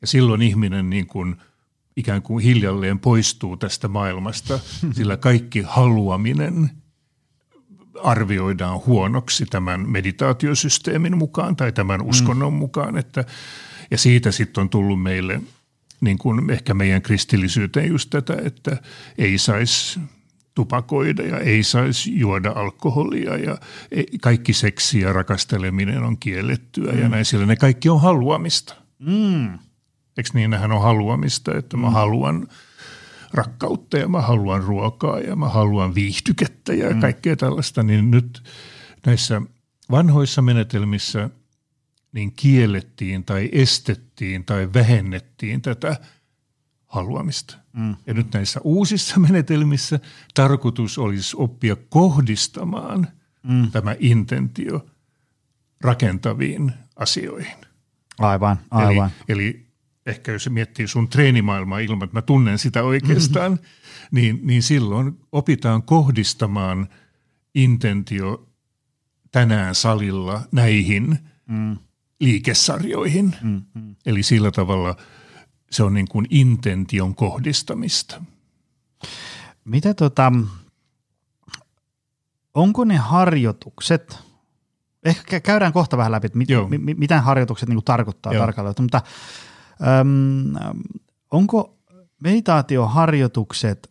Ja silloin ihminen niin kuin ikään kuin hiljalleen poistuu tästä maailmasta, sillä kaikki haluaminen arvioidaan huonoksi tämän meditaatiosysteemin mukaan tai tämän mm. uskonnon mm. mukaan. Että, ja siitä sitten on tullut meille, niin kuin ehkä meidän kristillisyyteen just tätä, että ei saisi tupakoida ja ei saisi juoda alkoholia ja kaikki seksi ja rakasteleminen on kiellettyä mm. ja näin, sillä ne kaikki on haluamista. Mm. Eikö niin, nehän on haluamista, että mä mm. haluan rakkautta ja mä haluan ruokaa ja mä haluan viihtykettä ja mm. kaikkea tällaista, niin nyt näissä vanhoissa menetelmissä niin kiellettiin tai estettiin tai vähennettiin tätä haluamista. Mm. Ja nyt näissä uusissa menetelmissä tarkoitus olisi oppia kohdistamaan mm. tämä intentio rakentaviin asioihin. Aivan, aivan. Eli, eli ehkä jos miettii sun treenimaailmaa ilman, että mä tunnen sitä oikeastaan, mm-hmm. niin, niin silloin opitaan kohdistamaan intentio tänään salilla näihin mm. liikesarjoihin. Mm-hmm. Eli sillä tavalla se on niin kuin intention kohdistamista. Mitä tota, onko ne harjoitukset, ehkä käydään kohta vähän läpi, että mit, mi, mitä harjoitukset niin tarkoittaa tarkalleen, mutta Öm, onko meditaatioharjoitukset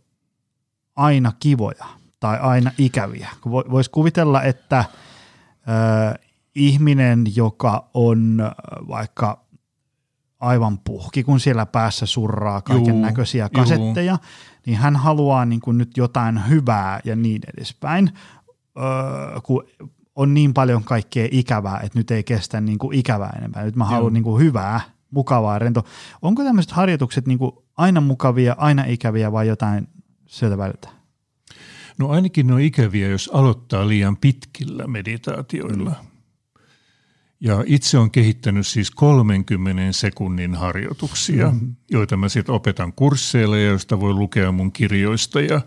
aina kivoja tai aina ikäviä? Voisi kuvitella, että ö, ihminen, joka on vaikka aivan puhki, kun siellä päässä surraa kaiken näköisiä kasetteja, juu. niin hän haluaa niin kuin nyt jotain hyvää ja niin edespäin, öö, kun on niin paljon kaikkea ikävää, että nyt ei kestä niin kuin ikävää enempää. Nyt mä haluan niin kuin hyvää mukavaa, rento. Onko tämmöiset harjoitukset niin kuin aina mukavia, aina ikäviä vai jotain sieltä väliltä? No ainakin ne on ikäviä, jos aloittaa liian pitkillä meditaatioilla. Mm. Ja itse on kehittänyt siis 30 sekunnin harjoituksia, mm. joita mä sitten opetan kursseilla ja joista voi lukea mun kirjoista ja,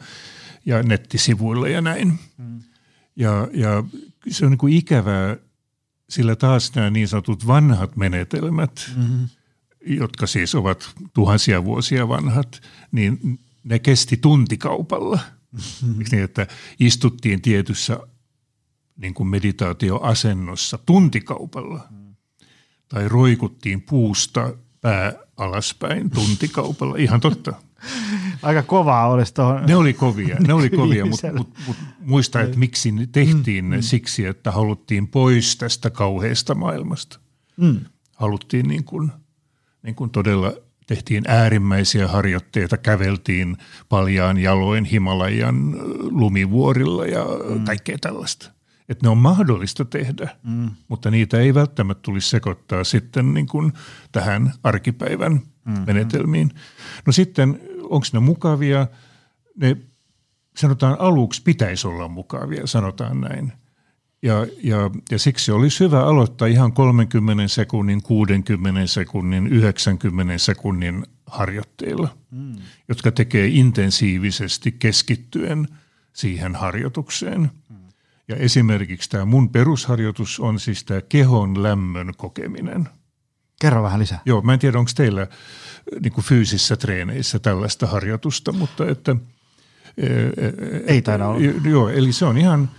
ja nettisivuilla ja näin. Mm. Ja, ja se on niin kuin ikävää sillä taas nämä niin sanotut vanhat menetelmät, mm-hmm. jotka siis ovat tuhansia vuosia vanhat, niin ne kesti tuntikaupalla. Mm-hmm. Niin, että istuttiin tietyssä niin kuin meditaatioasennossa tuntikaupalla. Mm. Tai roikuttiin puusta pää alaspäin tuntikaupalla. Ihan totta. Aika kovaa olisi tuohon. Ne oli kovia, ne oli kovia mutta mut, mut muista, että miksi ne tehtiin mm, mm. siksi, että haluttiin pois tästä kauheasta maailmasta. Mm. Haluttiin niin kuin, niin kuin todella tehtiin äärimmäisiä harjoitteita, käveltiin paljaan jaloin Himalajan lumivuorilla ja mm. kaikkea tällaista. Että ne on mahdollista tehdä, mm. mutta niitä ei välttämättä tulisi sekoittaa sitten niin kuin tähän arkipäivän mm. menetelmiin. No sitten onko ne mukavia? Ne sanotaan aluksi pitäisi olla mukavia, sanotaan näin. Ja, ja, ja siksi olisi hyvä aloittaa ihan 30 sekunnin, 60 sekunnin, 90 sekunnin harjoitteilla, mm. jotka tekee intensiivisesti keskittyen siihen harjoitukseen. Mm. Ja esimerkiksi tämä mun perusharjoitus on siis tämä kehon lämmön kokeminen. Kerro vähän lisää. Joo, mä en tiedä, onko teillä niin kuin fyysisissä treeneissä tällaista harjoitusta, mutta että... E, e, Ei taida olla. Joo, eli se on ihan,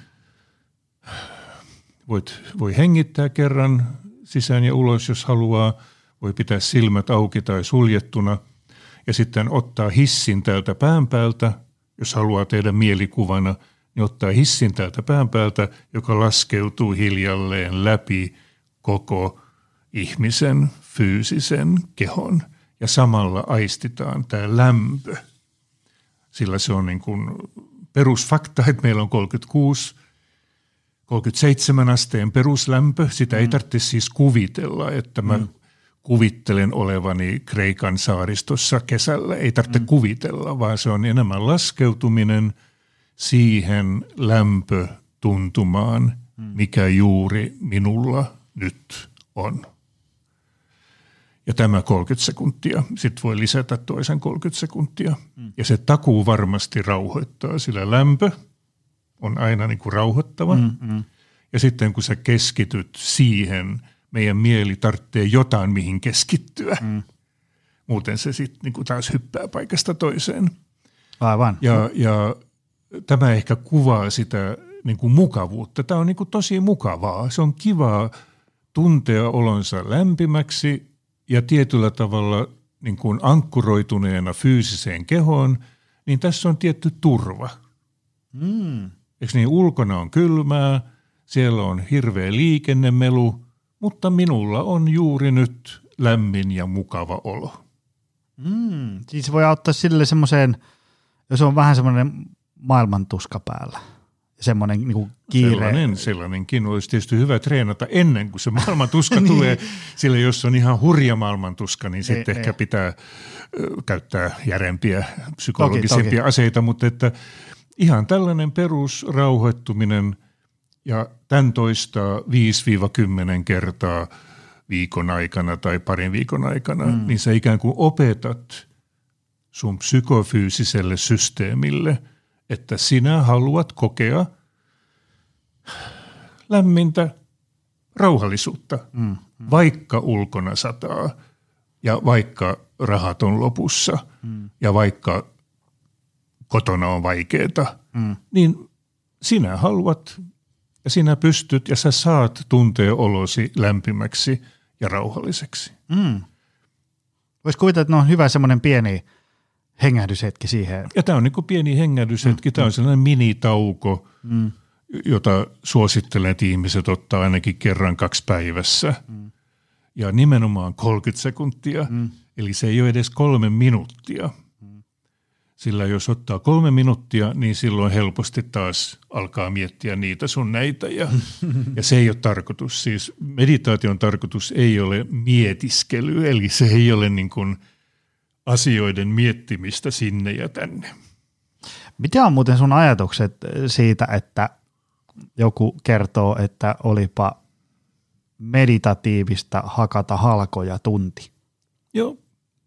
voit, voi hengittää kerran sisään ja ulos, jos haluaa, voi pitää silmät auki tai suljettuna ja sitten ottaa hissin täältä pään päältä, jos haluaa tehdä mielikuvana, niin ottaa hissin täältä pään päältä, joka laskeutuu hiljalleen läpi koko ihmisen fyysisen kehon – ja samalla aistitaan tämä lämpö. Sillä se on niin kuin perusfakta, että meillä on 36 37 asteen peruslämpö, sitä ei mm. tarvitse siis kuvitella, että mä mm. kuvittelen olevani Kreikan saaristossa kesällä. Ei tarvitse mm. kuvitella, vaan se on enemmän laskeutuminen siihen lämpötuntumaan, mm. mikä juuri minulla nyt on. Ja tämä 30 sekuntia, sitten voi lisätä toisen 30 sekuntia. Mm. Ja se takuu varmasti rauhoittaa, sillä lämpö on aina niin kuin rauhoittava. Mm, mm. Ja sitten kun sä keskityt siihen, meidän mieli tarvitsee jotain, mihin keskittyä. Mm. Muuten se sitten niin kuin taas hyppää paikasta toiseen. Aivan. Ja, ja tämä ehkä kuvaa sitä niin kuin mukavuutta. Tämä on niin kuin tosi mukavaa. Se on kivaa tuntea olonsa lämpimäksi ja tietyllä tavalla niin kuin ankkuroituneena fyysiseen kehoon, niin tässä on tietty turva. Mm. Eikö niin, ulkona on kylmää, siellä on hirveä liikennemelu, mutta minulla on juuri nyt lämmin ja mukava olo. Mm. Siis voi auttaa sille semmoiseen, jos on vähän semmoinen maailmantuska päällä – semmoinen niin kiire. Sellainen, sellainenkin olisi tietysti hyvä treenata ennen kuin se maailmantuska niin. tulee, sillä jos on ihan hurja maailmantuska, niin sitten ehkä ei. pitää käyttää järempiä psykologisimpia toki, toki. aseita, mutta että ihan tällainen perusrauhoittuminen ja tämän toistaa 5-10 kertaa viikon aikana tai parin viikon aikana, mm. niin sä ikään kuin opetat sun psykofyysiselle systeemille – että sinä haluat kokea lämmintä rauhallisuutta, mm, mm. vaikka ulkona sataa ja vaikka rahat on lopussa mm. ja vaikka kotona on vaikeaa, mm. niin sinä haluat ja sinä pystyt ja sä saat tuntea olosi lämpimäksi ja rauhalliseksi. Mm. Voisi kuvitella, että ne on hyvä semmoinen pieni hengähdyshetki siihen. Ja tämä on niin kuin pieni hengähdyshetki, mm. tämä on sellainen minitauko, mm. jota suosittelen, että ihmiset ottaa ainakin kerran kaksi päivässä. Mm. Ja nimenomaan 30 sekuntia, mm. eli se ei ole edes kolme minuuttia. Mm. Sillä jos ottaa kolme minuuttia, niin silloin helposti taas alkaa miettiä niitä sun näitä. Ja, ja se ei ole tarkoitus, siis meditaation tarkoitus ei ole mietiskely, eli se ei ole niin kuin – asioiden miettimistä sinne ja tänne. Mitä on muuten sun ajatukset siitä, että joku kertoo, että olipa meditatiivista hakata halkoja tunti? Joo.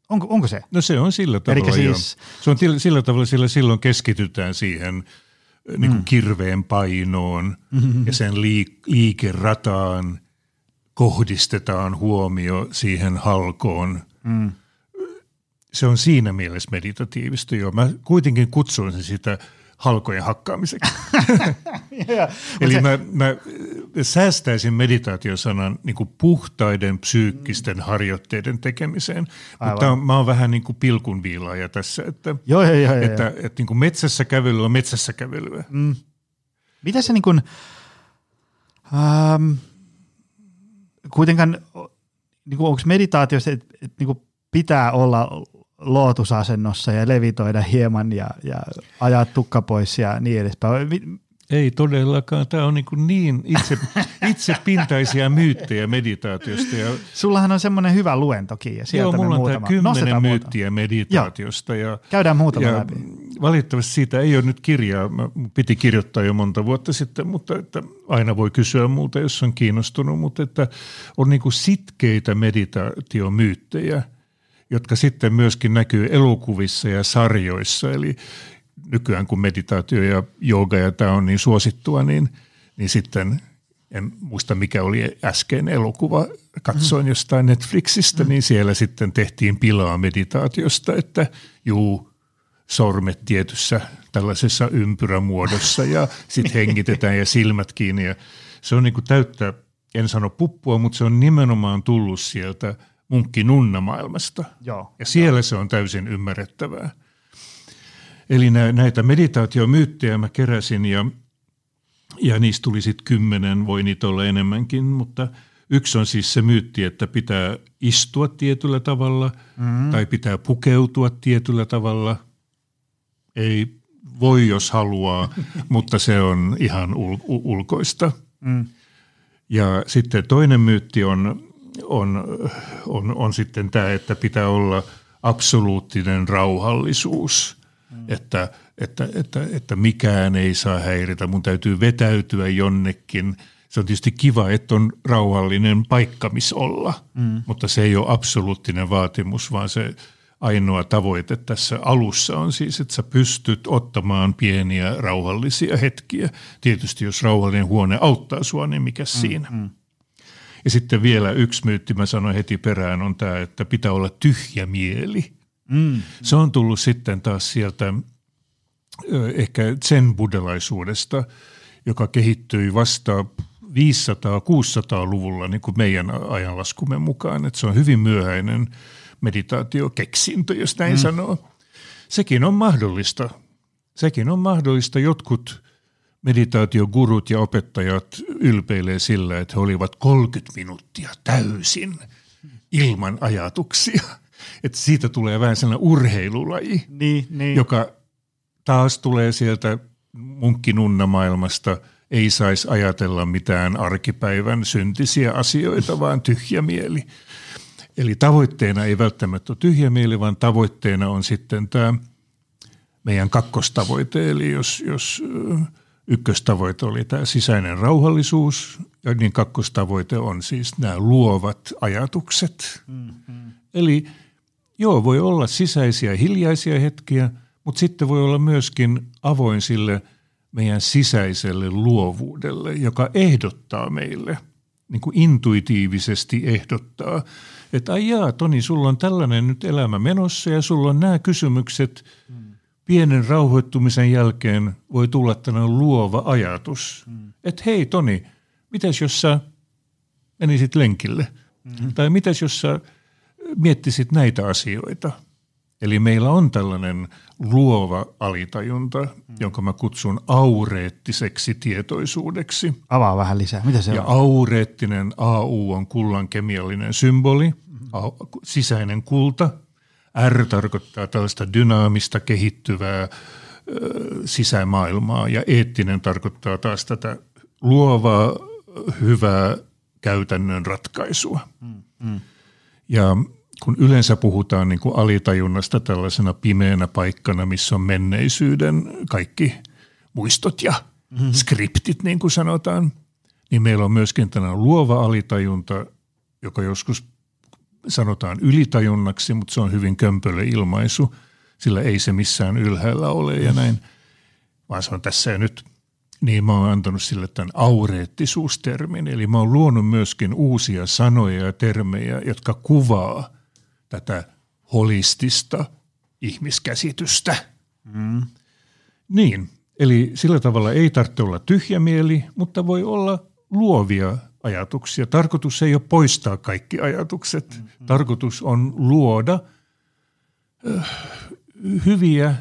Onko, onko se? No se on sillä tavalla, siis... Se on sillä tavalla, sillä silloin keskitytään siihen niin kuin mm. kirveen painoon mm-hmm. ja sen liik- liikerataan kohdistetaan huomio siihen halkoon. Mm se on siinä mielessä meditatiivista jo. Mä kuitenkin kutsuin sitä halkojen hakkaamiseksi. yeah, Eli se... mä, mä säästäisin meditaatiosanan niin kuin puhtaiden psyykkisten mm. harjoitteiden tekemiseen, Aivan. mutta mä oon vähän niin kuin pilkunviilaaja tässä, että, joo, joo, joo, että, joo. että, että niin kuin metsässä kävelyä on metsässä kävelyä. Mm. Mitä se niin kuin, ähm, kuitenkaan, niin kuin onko meditaatiossa, että, että niin kuin pitää olla lootusasennossa ja levitoida hieman ja, ja ajaa tukka pois ja niin edespäin. Ei todellakaan. Tämä on niin, niin itse, itsepintaisia myyttejä meditaatiosta. Ja Sullahan on semmoinen hyvä luentokin. Ja sieltä Joo, mulla on tämä kymmenen myyttiä meditaatiosta. Ja, Käydään muutama ja läpi. Valitettavasti siitä ei ole nyt kirjaa. Mä piti kirjoittaa jo monta vuotta sitten, mutta että aina voi kysyä multa, jos on kiinnostunut. Mutta että on niin sitkeitä meditaatiomyyttejä – jotka sitten myöskin näkyy elokuvissa ja sarjoissa. Eli nykyään kun meditaatio ja jooga ja tämä on niin suosittua, niin, niin sitten en muista mikä oli äsken elokuva, katsoin mm. jostain Netflixistä, mm. niin siellä sitten tehtiin pilaa meditaatiosta, että juu, sormet tietyssä tällaisessa ympyrämuodossa ja sitten hengitetään ja silmät kiinni. Ja se on niin kuin täyttä, en sano puppua, mutta se on nimenomaan tullut sieltä munkki maailmasta. Joo, ja siellä joo. se on täysin ymmärrettävää. Eli näitä meditaatiomyyttejä mä keräsin ja, ja niistä tuli sitten kymmenen, voi niitä olla enemmänkin, mutta yksi on siis se myytti, että pitää istua tietyllä tavalla mm. tai pitää pukeutua tietyllä tavalla. Ei voi, jos haluaa, mutta se on ihan ul- ulkoista. Mm. Ja sitten toinen myytti on on, on, on sitten tämä, että pitää olla absoluuttinen rauhallisuus, mm. että, että, että, että mikään ei saa häiritä, mun täytyy vetäytyä jonnekin. Se on tietysti kiva, että on rauhallinen paikka, missä olla, mm. mutta se ei ole absoluuttinen vaatimus, vaan se ainoa tavoite tässä alussa on siis, että sä pystyt ottamaan pieniä rauhallisia hetkiä. Tietysti jos rauhallinen huone auttaa sua, niin mikä mm, siinä. Mm. Ja sitten vielä yksi myytti, mä sanoin heti perään, on tämä, että pitää olla tyhjä mieli. Mm. Se on tullut sitten taas sieltä ehkä sen buddhalaisuudesta, joka kehittyi vasta 500-600-luvulla niin kuin meidän ajanlaskumme mukaan. Että se on hyvin myöhäinen meditaatiokeksintö, jos näin mm. sanoo. Sekin on mahdollista. Sekin on mahdollista. Jotkut meditaatiogurut ja opettajat ylpeilee sillä, että he olivat 30 minuuttia täysin ilman ajatuksia. Että siitä tulee vähän sellainen urheilulaji, niin, niin. joka taas tulee sieltä munkkinunnamaailmasta, ei saisi ajatella mitään arkipäivän syntisiä asioita, vaan tyhjä mieli. Eli tavoitteena ei välttämättä ole tyhjä mieli, vaan tavoitteena on sitten tämä meidän kakkostavoite. Eli jos, jos ykköstavoite oli tämä sisäinen rauhallisuus, ja niin kakkostavoite on siis nämä luovat ajatukset. Mm-hmm. Eli joo, voi olla sisäisiä hiljaisia hetkiä, mutta sitten voi olla myöskin avoin sille meidän sisäiselle luovuudelle, joka ehdottaa meille, niin kuin intuitiivisesti ehdottaa – että ai jaa, Toni, sulla on tällainen nyt elämä menossa ja sulla on nämä kysymykset. Mm. Pienen rauhoittumisen jälkeen voi tulla tällainen luova ajatus, mm. että hei Toni, mitäs jos sä menisit lenkille? Mm. Tai mitäs jos sä miettisit näitä asioita? Eli meillä on tällainen luova alitajunta, mm. jonka mä kutsun aureettiseksi tietoisuudeksi. Avaa vähän lisää. Mitä se ja on? aureettinen AU on kullan kemiallinen symboli, mm. sisäinen kulta. R tarkoittaa tällaista dynaamista, kehittyvää sisämaailmaa ja eettinen tarkoittaa taas tätä luovaa, hyvää käytännön ratkaisua. Mm. Mm. Ja kun yleensä puhutaan niin kuin alitajunnasta tällaisena pimeänä paikkana, missä on menneisyyden kaikki muistot ja mm-hmm. skriptit, niin kuin sanotaan, niin meillä on myöskin tällainen luova alitajunta, joka joskus sanotaan ylitajunnaksi, mutta se on hyvin kömpelö ilmaisu, sillä ei se missään ylhäällä ole ja näin, vaan se on tässä ja nyt. Niin mä oon antanut sille tämän aureettisuustermin, eli mä oon luonut myöskin uusia sanoja ja termejä, jotka kuvaa – tätä holistista ihmiskäsitystä. Mm. Niin, eli sillä tavalla ei tarvitse olla tyhjä mieli, mutta voi olla luovia ajatuksia. Tarkoitus ei ole poistaa kaikki ajatukset. Mm-hmm. Tarkoitus on luoda äh, hyviä,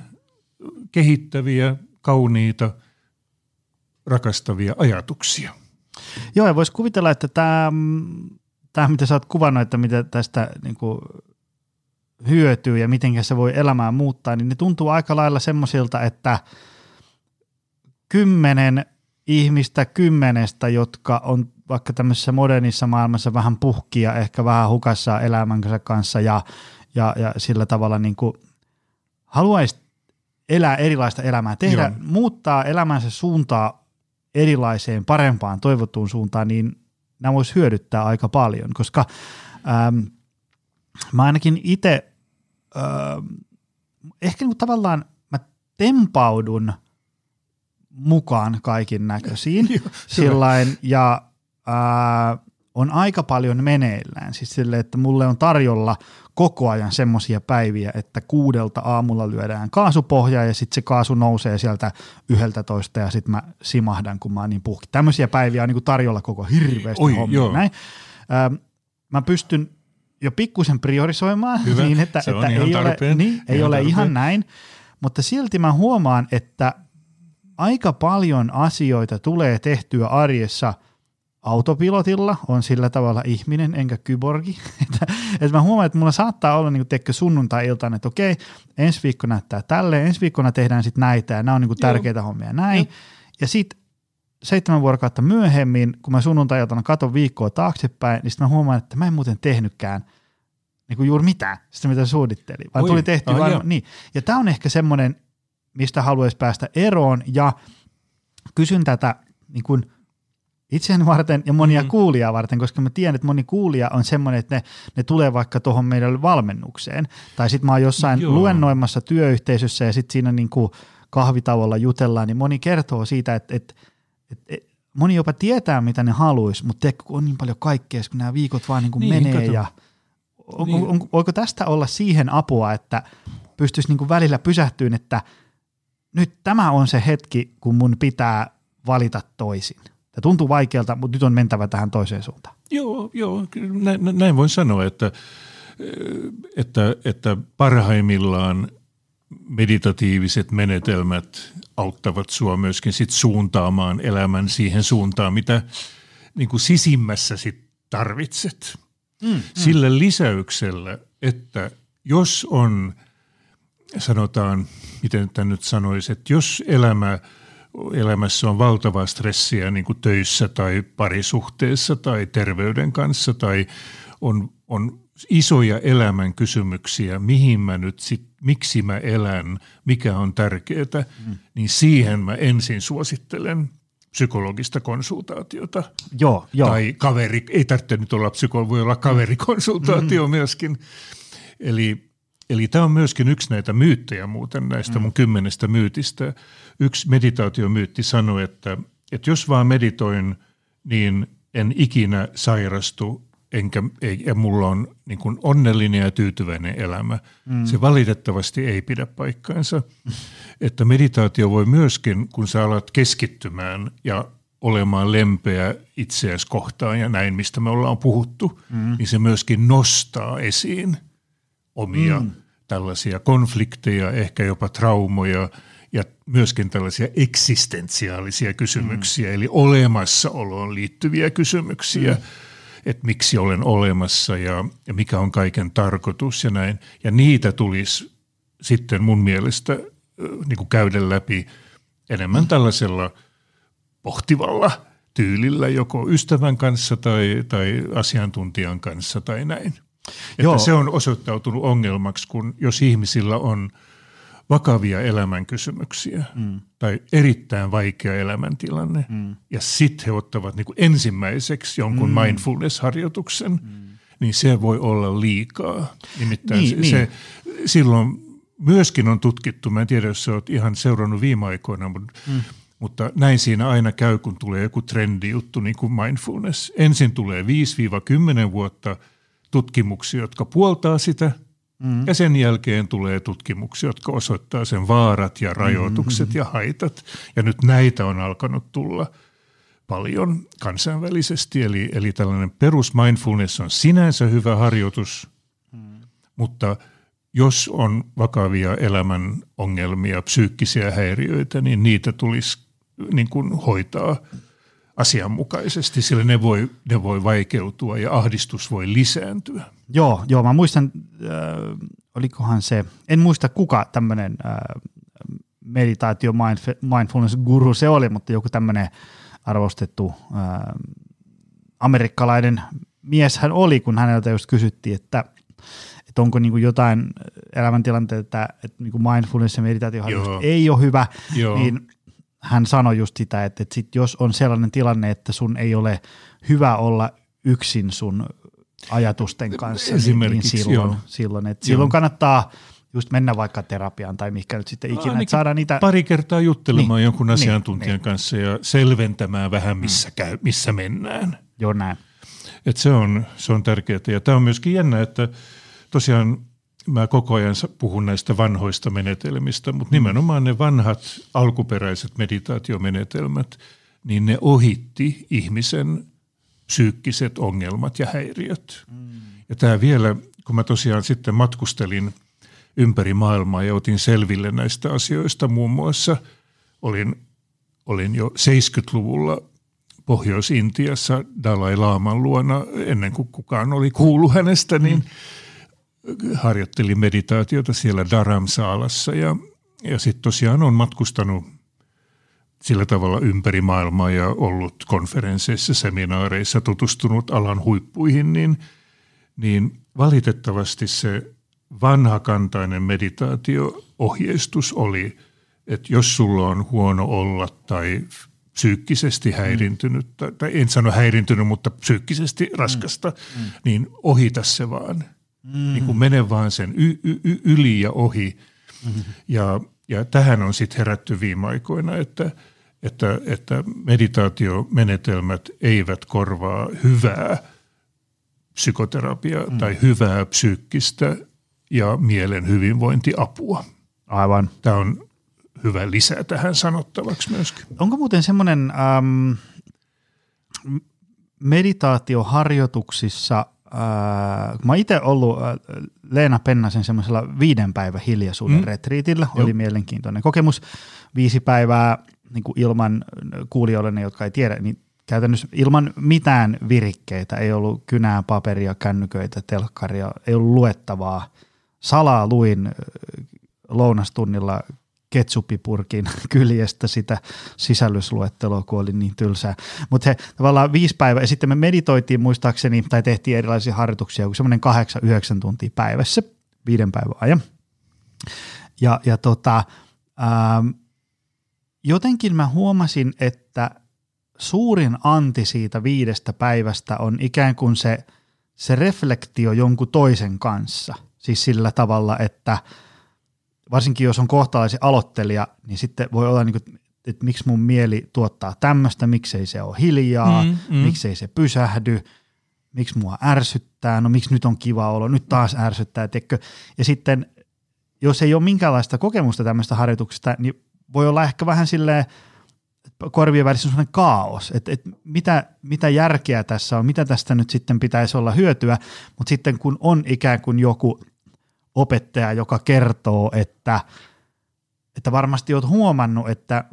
kehittäviä, kauniita, rakastavia ajatuksia. Joo, ja voisi kuvitella, että tämä, tämä mitä sä oot kuvannut, että mitä tästä niin kuin hyötyy ja miten se voi elämää muuttaa, niin ne tuntuu aika lailla semmoisilta, että kymmenen ihmistä kymmenestä, jotka on vaikka tämmöisessä modernissa maailmassa vähän puhkia, ehkä vähän hukassa elämänsä kanssa ja, ja, ja sillä tavalla niin kuin haluaisi elää erilaista elämää, tehdä, Joo. muuttaa elämänsä suuntaa erilaiseen, parempaan, toivottuun suuntaan, niin nämä voisi hyödyttää aika paljon, koska ähm, mä ainakin itse öö, ehkä niin tavallaan mä tempaudun mukaan kaikin näköisiin sillain, ja ää, on aika paljon meneillään. Siis sille, että mulle on tarjolla koko ajan semmoisia päiviä, että kuudelta aamulla lyödään kaasupohjaa ja sitten se kaasu nousee sieltä yhdeltä toista ja sitten mä simahdan, kun mä oon niin puhki. Tämmöisiä päiviä on niin tarjolla koko hirveästi Oi, hommia. Näin. Ää, mä pystyn jo pikkusen priorisoimaan Hyvä. niin, että, se että ei, ole, niin, ei ole ihan näin, mutta silti mä huomaan, että aika paljon asioita tulee tehtyä arjessa autopilotilla, on sillä tavalla ihminen enkä kyborgi. että, että mä huomaan, että mulla saattaa olla niin kuin sunnuntai-iltana, että okei, ensi viikko näyttää tälleen, ensi viikkona tehdään sitten näitä ja nämä on niin kuin tärkeitä Joo. hommia näin. Joo. Ja sitten seitsemän vuorokautta myöhemmin, kun mä sunnuntai katon viikkoa taaksepäin, niin sitten mä huomaan, että mä en muuten tehnytkään niin kuin juuri mitään, sitä mitä suunnittelin, vaan Oi, tuli tehty ah, joo. niin. Ja tämä on ehkä semmoinen, mistä haluaisi päästä eroon, ja kysyn tätä niin kuin itseäni varten ja monia mm. kuulijaa varten, koska mä tiedän, että moni kuulija on semmoinen, että ne, ne tulee vaikka tuohon meidän valmennukseen, tai sitten mä oon jossain Joo. Luennoimassa työyhteisössä ja sitten siinä niin kuin kahvitauolla jutellaan, niin moni kertoo siitä, että, että, että, että moni jopa tietää, mitä ne haluaisi, mutta tiedätkö, kun on niin paljon kaikkea, kun nämä viikot vaan niin kuin Niin, menee kato. ja on, Niin. on, on, voiko tästä olla siihen apua, että pystyisi niin kuin välillä pysähtyyn, että nyt tämä on se hetki, kun mun pitää valita toisin. Tämä tuntuu vaikealta, mutta nyt on mentävä tähän toiseen suuntaan. Joo, joo näin, nä- näin voin sanoa, että, että, että parhaimmillaan meditatiiviset menetelmät auttavat sua myöskin sit suuntaamaan elämän siihen suuntaan, mitä niin kuin sisimmässä sit tarvitset. Mm, Sillä lisäyksellä, että jos on, sanotaan, miten tämä nyt sanoisi, että jos elämä, elämässä on valtavaa stressiä niin kuin töissä tai parisuhteessa tai terveyden kanssa tai on, on isoja elämän kysymyksiä, mihin mä nyt sit, miksi mä elän, mikä on tärkeää, mm. niin siihen mä ensin suosittelen psykologista konsultaatiota. Joo, joo. Tai kaveri, ei tarvitse nyt olla psykologi, voi olla kaverikonsultaatio mm. myöskin. Eli, eli tämä on myöskin yksi näitä myyttejä muuten näistä mm. mun kymmenestä myytistä. Yksi meditaatiomyytti sanoi, että, että jos vaan meditoin, niin en ikinä sairastu enkä, ei, ja mulla on niin kuin onnellinen ja tyytyväinen elämä. Mm. Se valitettavasti ei pidä paikkaansa. Että meditaatio voi myöskin, kun sä alat keskittymään ja olemaan lempeä itseäsi kohtaan ja näin, mistä me ollaan puhuttu, mm. niin se myöskin nostaa esiin omia mm. tällaisia konflikteja, ehkä jopa traumoja ja myöskin tällaisia eksistentsiaalisia kysymyksiä, mm. eli olemassaoloon liittyviä kysymyksiä. Mm että miksi olen olemassa ja, ja mikä on kaiken tarkoitus ja näin. Ja niitä tulisi sitten mun mielestä niin kuin käydä läpi enemmän tällaisella pohtivalla tyylillä, joko ystävän kanssa tai, tai asiantuntijan kanssa tai näin. Että Joo. se on osoittautunut ongelmaksi, kun jos ihmisillä on vakavia elämänkysymyksiä mm. tai erittäin vaikea elämäntilanne, mm. ja sitten he ottavat niin kuin ensimmäiseksi jonkun mm. mindfulness-harjoituksen, mm. niin se voi olla liikaa. Nimittäin Niin, se, niin. se silloin myöskin on tutkittu, mä en tiedä, jos sä oot ihan seurannut viime aikoina, mutta, mm. mutta näin siinä aina käy, kun tulee joku trendijuttu, niin kuin mindfulness. Ensin tulee 5-10 vuotta tutkimuksia, jotka puoltaa sitä – Mm. Ja sen jälkeen tulee tutkimuksia, jotka osoittaa sen vaarat ja rajoitukset mm-hmm. ja haitat. Ja nyt näitä on alkanut tulla paljon kansainvälisesti. Eli, eli tällainen perus mindfulness on sinänsä hyvä harjoitus, mm. mutta jos on vakavia elämän ongelmia, psyykkisiä häiriöitä, niin niitä tulisi niin kuin hoitaa asianmukaisesti, sillä ne voi, ne voi vaikeutua ja ahdistus voi lisääntyä. Joo, joo mä muistan, äh, olikohan se, en muista kuka tämmöinen äh, meditaatio mindfulness guru se oli, mutta joku tämmöinen arvostettu äh, amerikkalainen mies hän oli, kun häneltä just kysyttiin, että, että onko niin jotain elämäntilanteita, että niin mindfulness ja meditaatioharjoitus ei ole hyvä, Joo. niin hän sanoi just sitä, että, että sit jos on sellainen tilanne, että sun ei ole hyvä olla yksin sun ajatusten kanssa, niin, niin silloin, joo. silloin, että silloin kannattaa just mennä vaikka terapiaan tai mikä nyt sitten ikinä, että saada niitä... Pari kertaa juttelemaan Niin, jonkun niin, asiantuntijan niin. kanssa ja selventämään vähän, missä, käy, missä mennään. Joo, näin. Et se, on, se on tärkeää. Ja tämä on myöskin jännä, että tosiaan mä koko ajan puhun näistä vanhoista menetelmistä, mutta nimenomaan ne vanhat alkuperäiset meditaatiomenetelmät, niin ne ohitti ihmisen psyykkiset ongelmat ja häiriöt. Mm. Ja tämä vielä, kun mä tosiaan sitten matkustelin ympäri maailmaa ja otin selville näistä asioista, muun muassa olin, olin jo 70-luvulla Pohjois-Intiassa Dalai Laaman luona, ennen kuin kukaan oli kuullut hänestä, niin harjoittelin meditaatiota siellä Dharamsaalassa ja, ja sitten tosiaan on matkustanut sillä tavalla ympäri maailmaa ja ollut konferensseissa, seminaareissa, tutustunut alan huippuihin, niin, niin valitettavasti se vanhakantainen meditaatio-ohjeistus oli, että jos sulla on huono olla tai psyykkisesti häirintynyt, tai, tai en sano häirintynyt, mutta psyykkisesti raskasta, mm. Mm. niin ohita se vaan. Mm. Niin kuin mene vaan sen y- y- yli ja ohi. Mm. Ja, ja tähän on sitten herätty viime aikoina, että, että, että meditaatiomenetelmät eivät korvaa hyvää psykoterapiaa mm. tai hyvää psyykkistä ja mielen hyvinvointiapua. Aivan. Tämä on hyvä lisää tähän sanottavaksi myöskin. Onko muuten semmoinen ähm, meditaatioharjoituksissa, äh, mä itse ollut äh, Leena Pennasen semmoisella viiden päivän hiljaisuuden mm. retriitillä, oli mielenkiintoinen kokemus. Viisi päivää niin kuin ilman kuulijoille, jotka ei tiedä, niin käytännössä ilman mitään virikkeitä, ei ollut kynää, paperia, kännyköitä, telkkaria, ei ollut luettavaa. Salaa luin lounastunnilla ketsuppipurkin kyljestä sitä sisällysluetteloa, kun oli niin tylsää. Mutta se tavallaan viisi päivää, ja sitten me meditoitiin muistaakseni, tai tehtiin erilaisia harjoituksia, joku semmoinen kahdeksan, yhdeksän tuntia päivässä, viiden päivän ajan. Ja, ja tota, ähm, jotenkin mä huomasin, että suurin anti siitä viidestä päivästä on ikään kuin se, se reflektio jonkun toisen kanssa. Siis sillä tavalla, että – varsinkin jos on kohtalaisen aloittelija, niin sitten voi olla, niin kuin, että miksi mun mieli tuottaa tämmöistä, miksei se ole hiljaa, mm, mm. miksei se pysähdy, miksi mua ärsyttää, no miksi nyt on kiva olo, nyt taas ärsyttää, tekkö. Ja sitten, jos ei ole minkäänlaista kokemusta tämmöistä harjoituksesta, niin voi olla ehkä vähän silleen, korvien välissä sellainen kaos, että, että mitä, mitä järkeä tässä on, mitä tästä nyt sitten pitäisi olla hyötyä, mutta sitten kun on ikään kuin joku opettaja, joka kertoo, että, että varmasti olet huomannut, että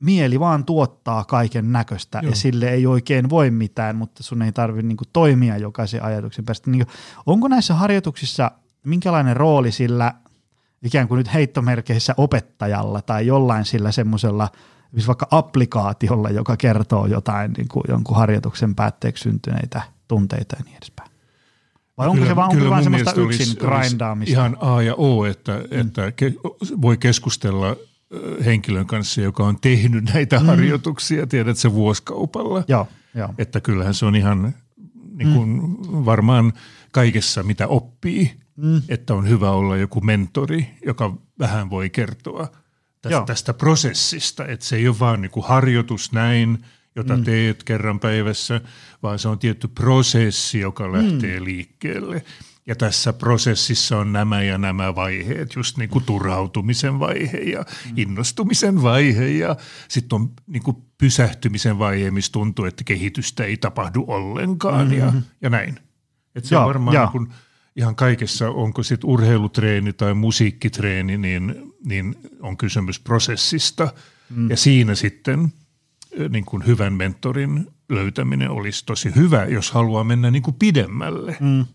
mieli vaan tuottaa kaiken näköistä ja sille ei oikein voi mitään, mutta sun ei tarvitse niin toimia jokaisen ajatuksen päästä. Niin onko näissä harjoituksissa minkälainen rooli sillä ikään kuin nyt heittomerkeissä opettajalla tai jollain sillä semmoisella vaikka applikaatiolla, joka kertoo jotain niin kuin jonkun harjoituksen päätteeksi syntyneitä tunteita ja niin edespäin? Vai onko kyllä, se vaan, onko vaan semmoista yksin grindaamista? Ihan A ja O, että, mm. että ke, voi keskustella henkilön kanssa, joka on tehnyt näitä mm. harjoituksia, tiedät se vuoskaupalla. Joo, joo. Että kyllähän se on ihan niin kuin mm. varmaan kaikessa, mitä oppii, mm. että on hyvä olla joku mentori, joka vähän voi kertoa tästä, tästä prosessista, että se ei ole vaan niin kuin harjoitus näin – jota mm. teet kerran päivässä, vaan se on tietty prosessi, joka lähtee mm. liikkeelle. Ja tässä prosessissa on nämä ja nämä vaiheet, just niin kuin turhautumisen vaihe ja mm. innostumisen vaihe ja sitten on niin kuin pysähtymisen vaihe, missä tuntuu, että kehitystä ei tapahdu ollenkaan mm-hmm. ja, ja näin. Et se ja, on varmaan ja. Niin kuin ihan kaikessa, onko sitten urheilutreeni tai musiikkitreeni, niin, niin on kysymys prosessista. Mm. Ja siinä sitten – niin kuin hyvän mentorin löytäminen olisi tosi hyvä, jos haluaa mennä niin kuin pidemmälle. Mm.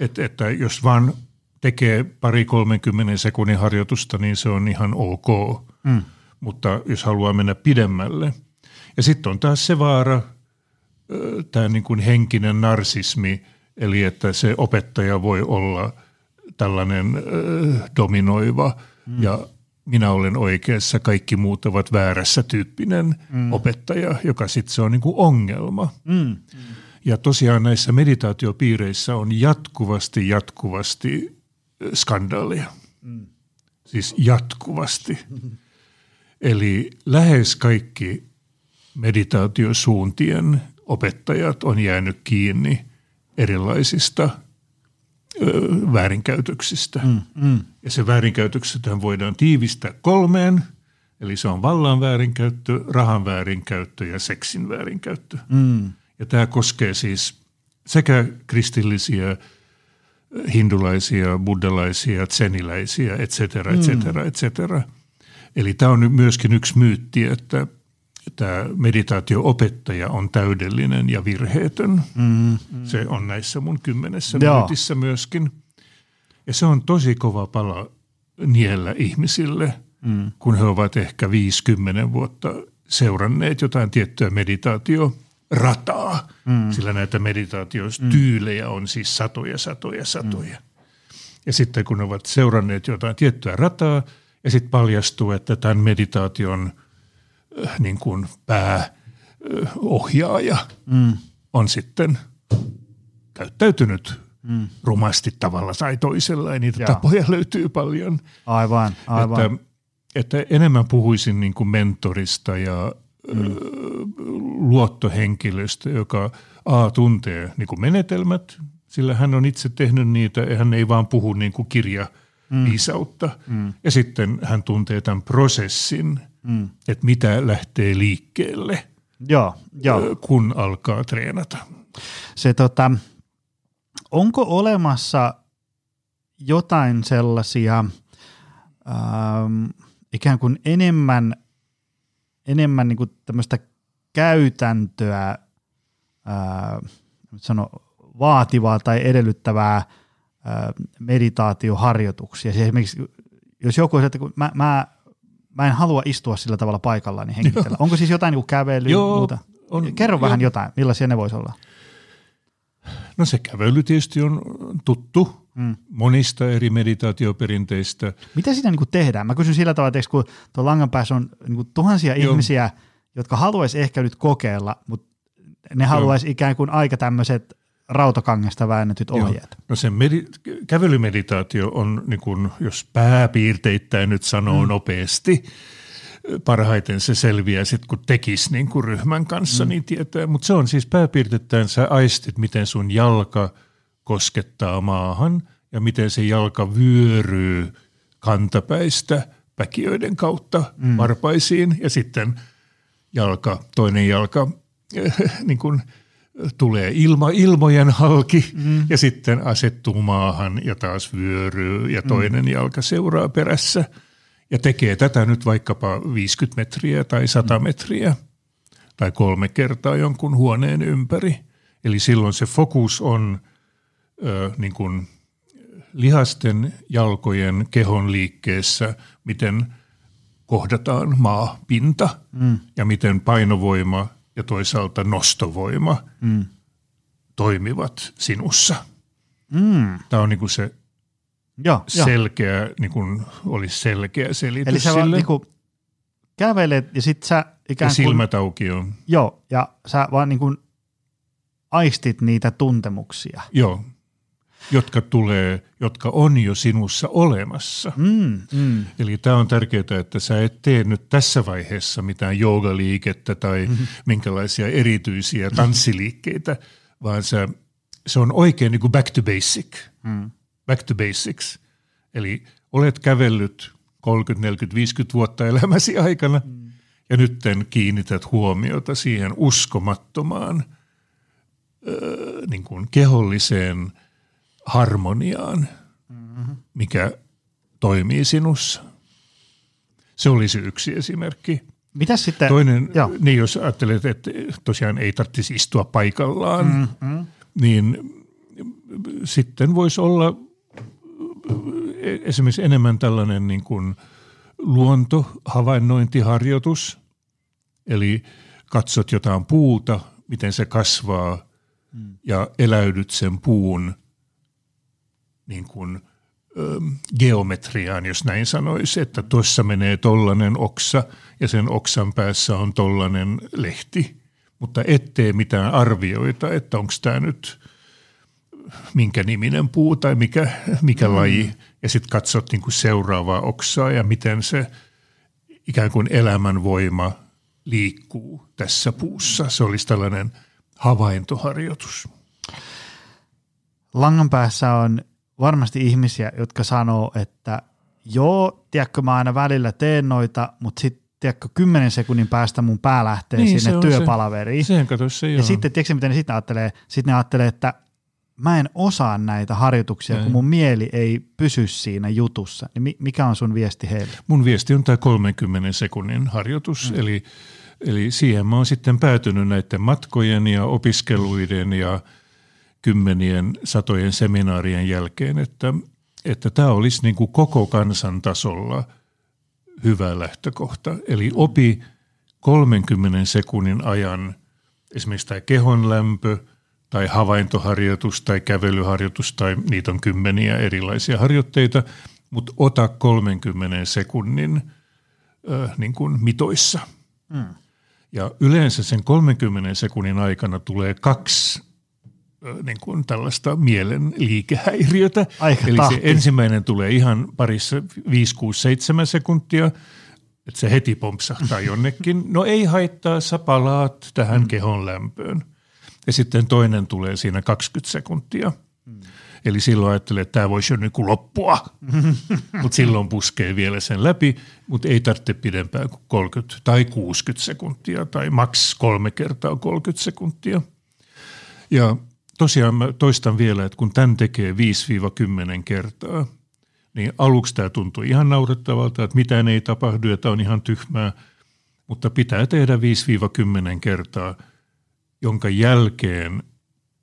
Et, että jos vaan tekee pari 30 sekunnin harjoitusta, niin se on ihan ok. Mm. Mutta jos haluaa mennä pidemmälle. Ja sitten on taas se vaara, tämä niin kuin henkinen narsismi, eli että se opettaja voi olla tällainen dominoiva mm. ja minä olen oikeassa, kaikki muut ovat väärässä tyyppinen mm. opettaja, joka sitten se on niin kuin ongelma. Mm. Ja tosiaan näissä meditaatiopiireissä on jatkuvasti, jatkuvasti skandaalia. Mm. Siis jatkuvasti. Mm. Eli lähes kaikki meditaatiosuuntien opettajat on jäänyt kiinni erilaisista väärinkäytöksistä. Mm, mm. Ja se väärinkäytökset voidaan tiivistää kolmeen, eli se on vallan väärinkäyttö, rahan väärinkäyttö ja seksin väärinkäyttö. Mm. Ja tämä koskee siis sekä kristillisiä, hindulaisia, buddhalaisia, tseniläisiä, et cetera, et cetera, et cetera. Eli tämä on myöskin yksi myytti, että – tämä meditaatio-opettaja on täydellinen ja virheetön. Mm, mm. Se on näissä mun kymmenessä Joo. minuutissa myöskin. Ja se on tosi kova pala niellä ihmisille, mm. kun he ovat ehkä 50 vuotta seuranneet jotain tiettyä meditaatiorataa, mm. sillä näitä meditaatiostyylejä on siis satoja, satoja, satoja. Mm. Ja sitten kun ovat seuranneet jotain tiettyä rataa, ja sitten paljastuu, että tämän meditaation niin kuin pääohjaaja äh, mm. on sitten käyttäytynyt mm. rumasti tavalla tai toisella, ja niitä Jaa. tapoja löytyy paljon. Aivan, aivan. Että, että enemmän puhuisin niin kuin mentorista ja mm. luottohenkilöstä, joka A tuntee niin kuin menetelmät, sillä hän on itse tehnyt niitä ja hän ei vaan puhu niin kuin kirja mm. viisautta. Mm. Ja sitten hän tuntee tämän prosessin, mm. että mitä lähtee liikkeelle, joo, joo. kun alkaa treenata. Se tota, onko olemassa jotain sellaisia ähm, ikään kuin enemmän, enemmän niin kuin tämmöistä käytäntöä, äh, sano, vaativaa tai edellyttävää äh, meditaatioharjoituksia. Siis esimerkiksi jos joku on, että kun mä, mä, mä en halua istua sillä tavalla paikallaan, niin hengitellä. Onko siis jotain niin kävelyä Joo, muuta? On, Kerro jo. vähän jotain, millaisia ne voisi olla? No se kävely tietysti on tuttu mm. monista eri meditaatioperinteistä. Mitä siinä niin tehdään? Mä kysyn sillä tavalla, että kun tuon langan päässä on niin tuhansia Joo. ihmisiä, jotka haluaisi ehkä nyt kokeilla, mutta ne haluaisi ikään kuin aika tämmöiset rautakangesta väännetyt ohjeet. Joo. No se medi- kävelymeditaatio on, niin kun, jos pääpiirteittäin nyt sanoo mm. nopeasti, parhaiten se selviää sitten, kun tekisi niin kuin ryhmän kanssa, mm. niin tietää. Mutta se on siis pääpiirteittäin, sä aistit, miten sun jalka koskettaa maahan ja miten se jalka vyöryy kantapäistä päkiöiden kautta mm. varpaisiin ja sitten jalka, toinen jalka niin kuin tulee ilma, ilmojen halki mm. ja sitten asettuu maahan ja taas vyöryy ja toinen mm. jalka seuraa perässä – ja tekee tätä nyt vaikkapa 50 metriä tai 100 mm. metriä tai kolme kertaa jonkun huoneen ympäri. Eli silloin se fokus on ö, niin kuin lihasten, jalkojen, kehon liikkeessä, miten kohdataan maapinta mm. ja miten painovoima ja toisaalta nostovoima mm. toimivat sinussa. Mm. Tämä on niin kuin se Joo, selkeä, jo. niin kuin olisi selkeä selitys Eli sä vaan niin kuin kävelet ja sit sä ikään kuin... silmät auki on. Joo, ja sä vaan niin kuin aistit niitä tuntemuksia. Joo, jotka tulee, jotka on jo sinussa olemassa. Mm, mm. Eli tämä on tärkeää, että sä et tee nyt tässä vaiheessa mitään joogaliikettä tai mm-hmm. minkälaisia erityisiä tanssiliikkeitä, vaan sä, se on oikein niin kuin back to basic. Mm back to basics. Eli olet kävellyt 30, 40, 50 vuotta elämäsi aikana mm. ja nyt kiinnität huomiota siihen uskomattomaan ö, niin kuin keholliseen harmoniaan, mm-hmm. mikä toimii sinussa. Se olisi yksi esimerkki. Mitä sitten? Toinen, Joo. niin jos ajattelet, että tosiaan ei tarvitsisi istua paikallaan, mm-hmm. niin sitten voisi olla esimerkiksi enemmän tällainen niin kuin luontohavainnointiharjoitus, eli katsot jotain puuta, miten se kasvaa mm. ja eläydyt sen puun niin kuin, ö, geometriaan, jos näin sanoisi, että tuossa menee tollainen oksa ja sen oksan päässä on tollainen lehti, mutta ettei mitään arvioita, että onko tämä nyt minkä niminen puu tai mikä, mikä mm. laji, ja sitten katsot niin kuin seuraavaa oksaa ja miten se ikään kuin elämänvoima liikkuu tässä puussa. Se olisi tällainen havaintoharjoitus. Langan päässä on varmasti ihmisiä, jotka sanoo, että joo, tiedätkö, mä aina välillä teen noita, mutta sitten tiedätkö, kymmenen sekunnin päästä mun pää lähtee niin, sinne työpalaveriin. Se, kato, se ja sitten, tiedätkö, miten ne sitten ajattelee? Sitten ne ajattelee, että mä en osaa näitä harjoituksia, ei. kun mun mieli ei pysy siinä jutussa. Niin mikä on sun viesti heille? Mun viesti on tämä 30 sekunnin harjoitus, mm. eli, eli siihen mä oon sitten päätynyt näiden matkojen ja opiskeluiden ja kymmenien, satojen seminaarien jälkeen, että, että tämä olisi niin kuin koko kansan tasolla hyvä lähtökohta. Eli opi 30 sekunnin ajan esimerkiksi tämä kehon lämpö tai havaintoharjoitus tai kävelyharjoitus tai niitä on kymmeniä erilaisia harjoitteita, mutta ota 30 sekunnin äh, niin kuin mitoissa. Mm. Ja yleensä sen 30 sekunnin aikana tulee kaksi niin kuin tällaista mielen liikehäiriötä. Aika Eli tahti. se ensimmäinen tulee ihan parissa 5, 6, 7 sekuntia, että se heti pompsahtaa jonnekin. No ei haittaa, sä palaat tähän mm. kehon lämpöön. Ja sitten toinen tulee siinä 20 sekuntia. Mm. Eli silloin ajattelee, että tämä voisi jo niin kuin loppua, mutta silloin puskee vielä sen läpi, mutta ei tarvitse pidempään kuin 30 tai 60 sekuntia tai maks kolme kertaa 30 sekuntia. Ja tosiaan mä toistan vielä, että kun tämän tekee 5-10 kertaa, niin aluksi tämä tuntuu ihan naurettavalta, että mitään ei tapahdu ja tämä on ihan tyhmää, mutta pitää tehdä 5-10 kertaa, jonka jälkeen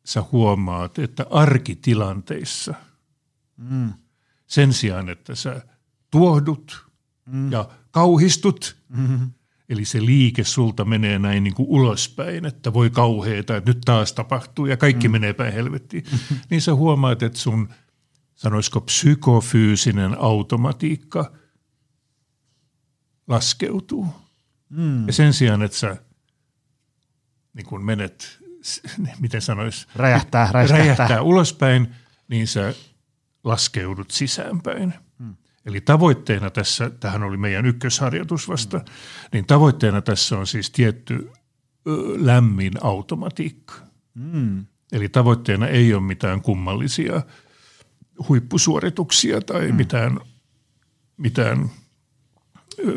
sä huomaat, että arkitilanteissa mm. sen sijaan, että sä tuohdut mm. ja kauhistut, mm-hmm. Eli se liike sulta menee näin niin kuin ulospäin, että voi kauheeta, että nyt taas tapahtuu ja kaikki mm. menee päin helvettiin, niin sä huomaat, että sun, sanoisiko psykofyysinen automatiikka laskeutuu. Mm. Ja sen sijaan, että sä niin kun menet miten sanois, räjähtää, räjähtää. räjähtää ulospäin, niin sä laskeudut sisäänpäin. Eli tavoitteena tässä, tähän oli meidän ykkösharjoitus vasta, hmm. niin tavoitteena tässä on siis tietty lämmin automatiikka. Hmm. Eli tavoitteena ei ole mitään kummallisia huippusuorituksia tai hmm. mitään, mitään ö,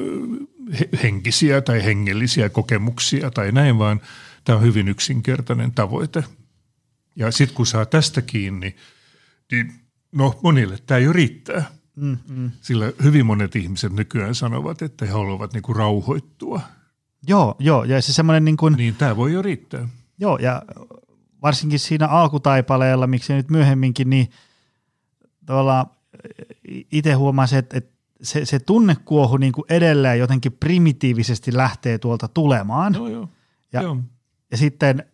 henkisiä tai hengellisiä kokemuksia tai näin, vaan – Tämä on hyvin yksinkertainen tavoite. Ja sitten kun saa tästä kiinni, niin no monille tämä jo riittää. Mm, mm. Sillä hyvin monet ihmiset nykyään sanovat, että he haluavat niinku rauhoittua. Joo, joo. Ja se semmoinen niin kuin... Niin tämä voi jo riittää. Joo, ja varsinkin siinä alkutaipaleella, miksi nyt myöhemminkin, niin tavallaan itse huomasin, että, että se, se tunnekuohu niin kuin edelleen jotenkin primitiivisesti lähtee tuolta tulemaan. Joo, joo. Ja joo. Ja sitten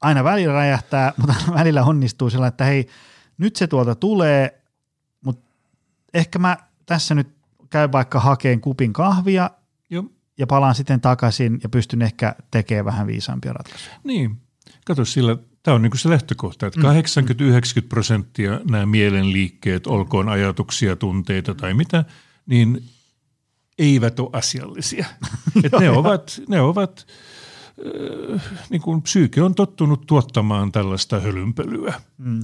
aina välillä räjähtää, mutta välillä onnistuu sillä, että hei, nyt se tuolta tulee, ehkä mä tässä nyt käyn vaikka hakeen kupin kahvia Joo. ja palaan sitten takaisin ja pystyn ehkä tekemään vähän viisaampia ratkaisuja. Niin, kato sillä, tämä on niin kuin se lähtökohta, että 80-90 prosenttia nämä mielenliikkeet, olkoon ajatuksia, tunteita tai mitä, niin eivät ole asiallisia. Et ne, ovat, ne ovat niin kuin psyyke on tottunut tuottamaan tällaista hölynpölyä. Mm.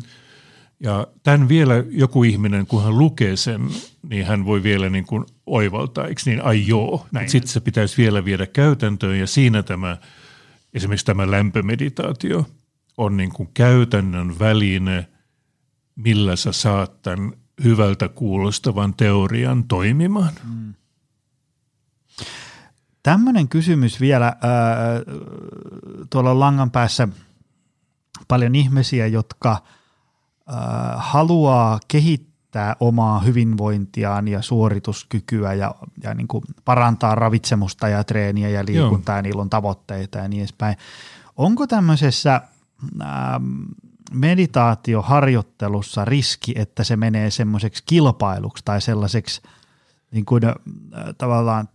Ja tämän vielä joku ihminen, kun hän lukee sen, niin hän voi vielä niin kuin oivaltaa, eikö niin, ai joo. Sitten se pitäisi vielä viedä käytäntöön ja siinä tämä, esimerkiksi tämä lämpömeditaatio on niin kuin käytännön väline, millä sä saat tämän hyvältä kuulostavan teorian toimimaan. Mm. Tämmöinen kysymys vielä, ää, tuolla langan päässä paljon ihmisiä, jotka ää, haluaa kehittää omaa hyvinvointiaan ja suorituskykyä ja, ja niin kuin parantaa ravitsemusta ja treeniä ja liikuntaa, Joo. ja niillä on tavoitteita ja niin edespäin. Onko tämmöisessä ää, meditaatioharjoittelussa riski, että se menee semmoiseksi kilpailuksi tai sellaiseksi niin kuin, äh, tavallaan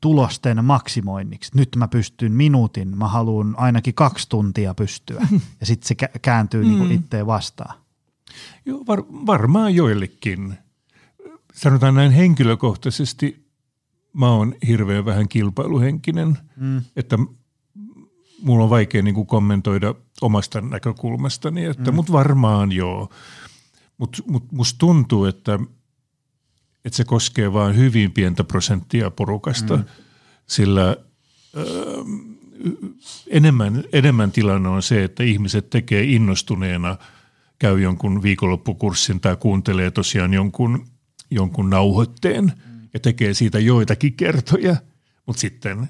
tulosten maksimoinniksi. Nyt mä pystyn minuutin, mä haluan ainakin kaksi tuntia pystyä. Ja sitten se kääntyy niinku mm. niin itteen vastaan. Joo, var, varmaan joillekin. Sanotaan näin henkilökohtaisesti, mä oon hirveän vähän kilpailuhenkinen, mm. että mulla on vaikea niin kuin kommentoida omasta näkökulmastani, että mm. mut varmaan joo. Mutta mut musta tuntuu, että – että se koskee vain hyvin pientä prosenttia porukasta, mm. sillä ö, enemmän, enemmän tilanne on se, että ihmiset tekee innostuneena, käy jonkun viikonloppukurssin tai kuuntelee tosiaan jonkun, jonkun nauhoitteen ja tekee siitä joitakin kertoja, mutta sitten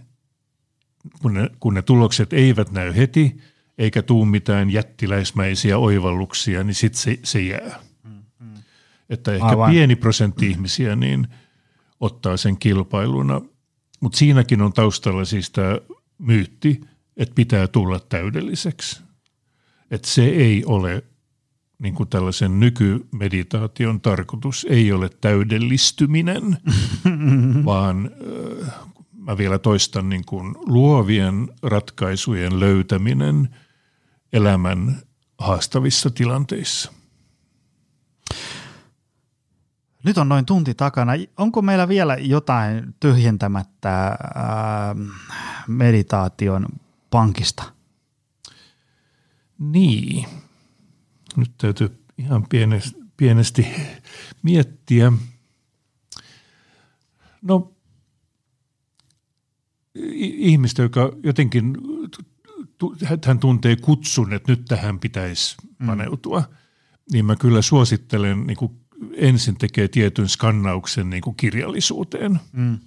kun ne, kun ne tulokset eivät näy heti eikä tuu mitään jättiläismäisiä oivalluksia, niin sitten se, se jää. Että ehkä Aivan. pieni prosentti ihmisiä niin ottaa sen kilpailuna. Mutta siinäkin on taustalla siis tämä myytti, että pitää tulla täydelliseksi. Että se ei ole niin kuin tällaisen nykymeditaation tarkoitus ei ole täydellistyminen, vaan äh, mä vielä toistan niin kuin luovien ratkaisujen löytäminen elämän haastavissa tilanteissa. Nyt on noin tunti takana. Onko meillä vielä jotain tyhjentämättä ää, meditaation pankista? Niin. Nyt täytyy ihan pienesti, pienesti miettiä. No, ihmistä, joka jotenkin, hän tuntee kutsun, että nyt tähän pitäisi mm. paneutua, mm. niin mä kyllä suosittelen niin kuin ensin tekee tietyn skannauksen niin kuin kirjallisuuteen. Mm.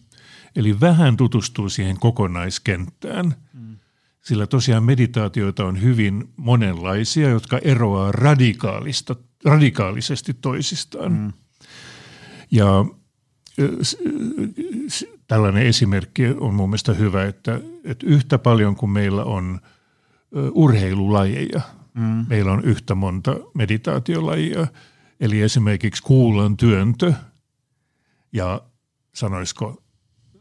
Eli vähän tutustuu siihen kokonaiskenttään. Mm. Sillä tosiaan meditaatioita on hyvin monenlaisia, jotka eroaa radikaalista, radikaalisesti toisistaan. Mm. Ja tällainen esimerkki on mun mielestä hyvä, että, että yhtä paljon kuin meillä on urheilulajeja, mm. meillä on yhtä monta meditaatiolajia – Eli esimerkiksi kuulan työntö ja sanoisiko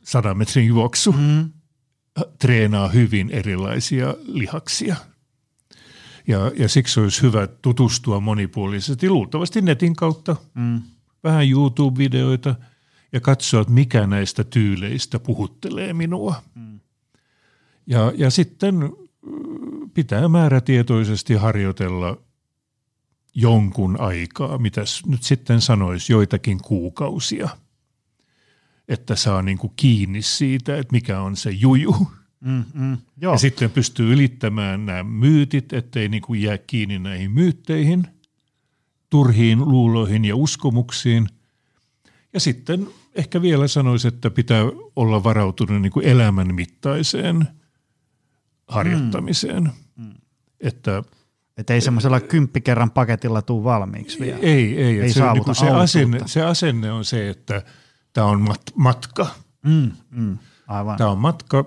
sadan metrin juoksu mm. Treenaa hyvin erilaisia lihaksia. Ja, ja siksi olisi hyvä tutustua monipuolisesti, luultavasti netin kautta, mm. vähän YouTube-videoita ja katsoa, että mikä näistä tyyleistä puhuttelee minua. Mm. Ja, ja sitten pitää määrätietoisesti harjoitella – jonkun aikaa, mitä nyt sitten sanoisi, joitakin kuukausia, että saa niin kuin kiinni siitä, että mikä on se juju. Mm, mm, joo. Ja sitten pystyy ylittämään nämä myytit, ettei niin kuin jää kiinni näihin myytteihin, turhiin luuloihin ja uskomuksiin. Ja sitten ehkä vielä sanoisi, että pitää olla varautunut niin kuin elämän mittaiseen harjoittamiseen. Mm, mm. Että – että ei semmoisella kymppikerran paketilla tuu valmiiksi vielä. Ei, ei. ei se, niin se, asenne, se asenne on se, että tämä on mat, matka. Mm, mm, aivan. Tämä on matka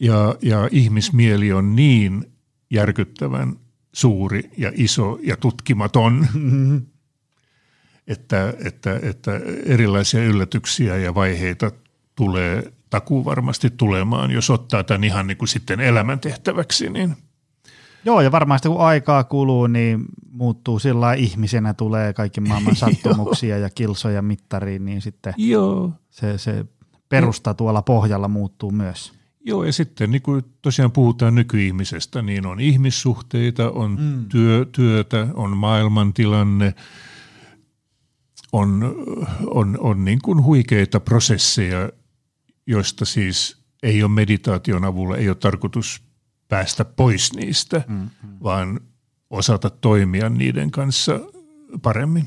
ja, ja ihmismieli on niin järkyttävän suuri ja iso ja tutkimaton, mm-hmm. että, että, että erilaisia yllätyksiä ja vaiheita tulee takuu varmasti tulemaan, jos ottaa tämän ihan niin kuin sitten elämäntehtäväksi, niin – Joo, ja varmasti kun aikaa kuluu, niin muuttuu sillä ihmisenä, tulee kaikki maailman sattumuksia ja kilsoja mittariin, niin sitten Joo. Se, se perusta tuolla pohjalla muuttuu myös. Joo, ja sitten niin kuin tosiaan puhutaan nykyihmisestä, niin on ihmissuhteita, on mm. työ, työtä, on maailmantilanne, on, on, on niin kuin huikeita prosesseja, joista siis ei ole meditaation avulla, ei ole tarkoitus päästä pois niistä, mm-hmm. vaan osata toimia niiden kanssa paremmin.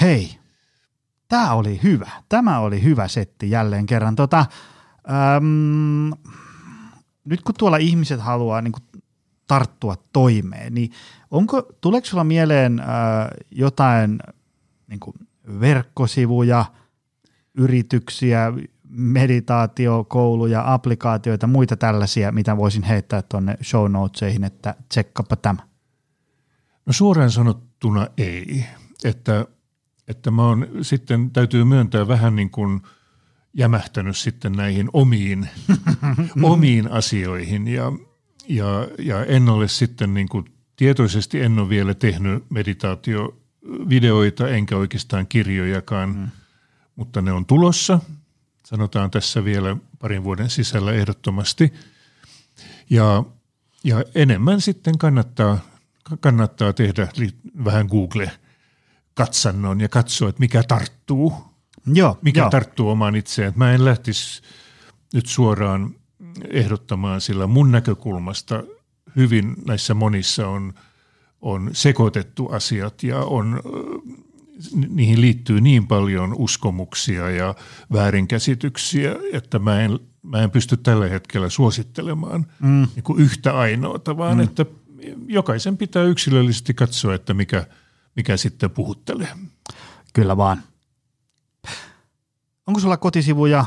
Hei, tämä oli hyvä. Tämä oli hyvä setti jälleen kerran. Tota, äm, nyt kun tuolla ihmiset haluaa niin kuin, tarttua toimeen, niin onko, tuleeko sulla mieleen äh, jotain niin kuin verkkosivuja, yrityksiä, meditaatiokouluja, applikaatioita, muita tällaisia, mitä voisin heittää tuonne show notesihin, että tsekkapa tämä? No suoraan sanottuna ei. Että, että mä oon sitten, täytyy myöntää vähän niin kuin jämähtänyt sitten näihin omiin, omiin asioihin ja, ja, ja en ole sitten niin kuin, tietoisesti en ole vielä tehnyt meditaatiovideoita enkä oikeastaan kirjojakaan, mm. mutta ne on tulossa – sanotaan tässä vielä parin vuoden sisällä ehdottomasti. Ja, ja enemmän sitten kannattaa, kannattaa tehdä vähän Google-katsannon ja katsoa, että mikä tarttuu. Joo, mikä jo. tarttuu omaan itseen. Mä en lähtisi nyt suoraan ehdottamaan, sillä mun näkökulmasta hyvin näissä monissa on, on sekoitettu asiat ja on niihin liittyy niin paljon uskomuksia ja väärinkäsityksiä, että mä en, mä en pysty tällä hetkellä suosittelemaan mm. niin kuin yhtä ainoata, vaan mm. että jokaisen pitää yksilöllisesti katsoa, että mikä, mikä sitten puhuttelee. Kyllä vaan. Onko sulla kotisivuja?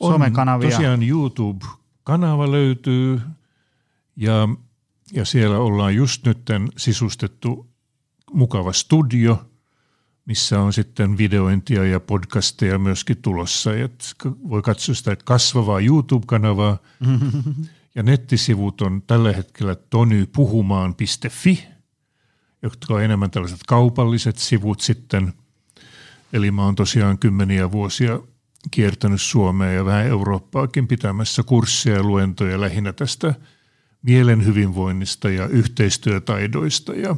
On somekanavia. Tosiaan YouTube-kanava löytyy ja, ja siellä ollaan just nyt sisustettu mukava studio, missä on sitten videointia ja podcasteja myöskin tulossa. Et voi katsoa sitä kasvavaa YouTube-kanavaa. Ja nettisivut on tällä hetkellä tonypuhumaan.fi, jotka on enemmän tällaiset kaupalliset sivut sitten. Eli mä oon tosiaan kymmeniä vuosia kiertänyt Suomea ja vähän Eurooppaakin pitämässä kursseja ja luentoja lähinnä tästä mielen hyvinvoinnista ja yhteistyötaidoista ja,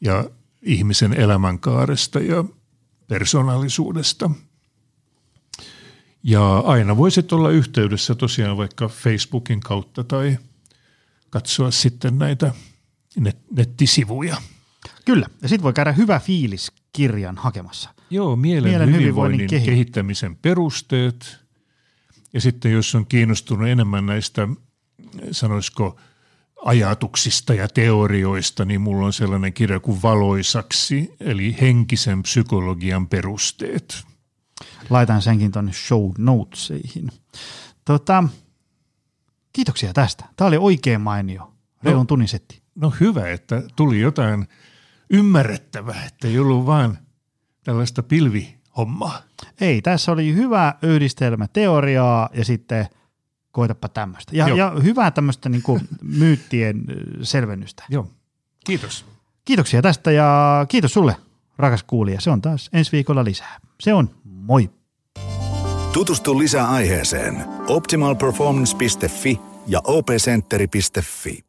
ja ihmisen elämänkaaresta ja persoonallisuudesta. Ja aina voisit olla yhteydessä tosiaan vaikka Facebookin kautta tai katsoa sitten näitä net- nettisivuja. Kyllä, ja sitten voi käydä hyvä fiilis kirjan hakemassa. Joo, mielen, mielen hyvinvoinnin, hyvinvoinnin kehittämisen perusteet. Ja sitten jos on kiinnostunut enemmän näistä, sanoisiko, ajatuksista ja teorioista, niin mulla on sellainen kirja kuin Valoisaksi, eli henkisen psykologian perusteet. Laitan senkin tuonne show notesihin. Tota, kiitoksia tästä. Tämä oli oikein mainio. Reilun no, tunnin setti. No hyvä, että tuli jotain ymmärrettävää, että ei ollut vaan tällaista pilvihommaa. Ei, tässä oli hyvä yhdistelmä teoriaa ja sitten koitapa tämmöistä. Ja, ja hyvää tämmöistä niin kuin myyttien selvennystä. Joo, kiitos. Kiitoksia tästä ja kiitos sulle, rakas kuulija. Se on taas ensi viikolla lisää. Se on moi. Tutustu lisää aiheeseen optimalperformance.fi ja opcenteri.fi.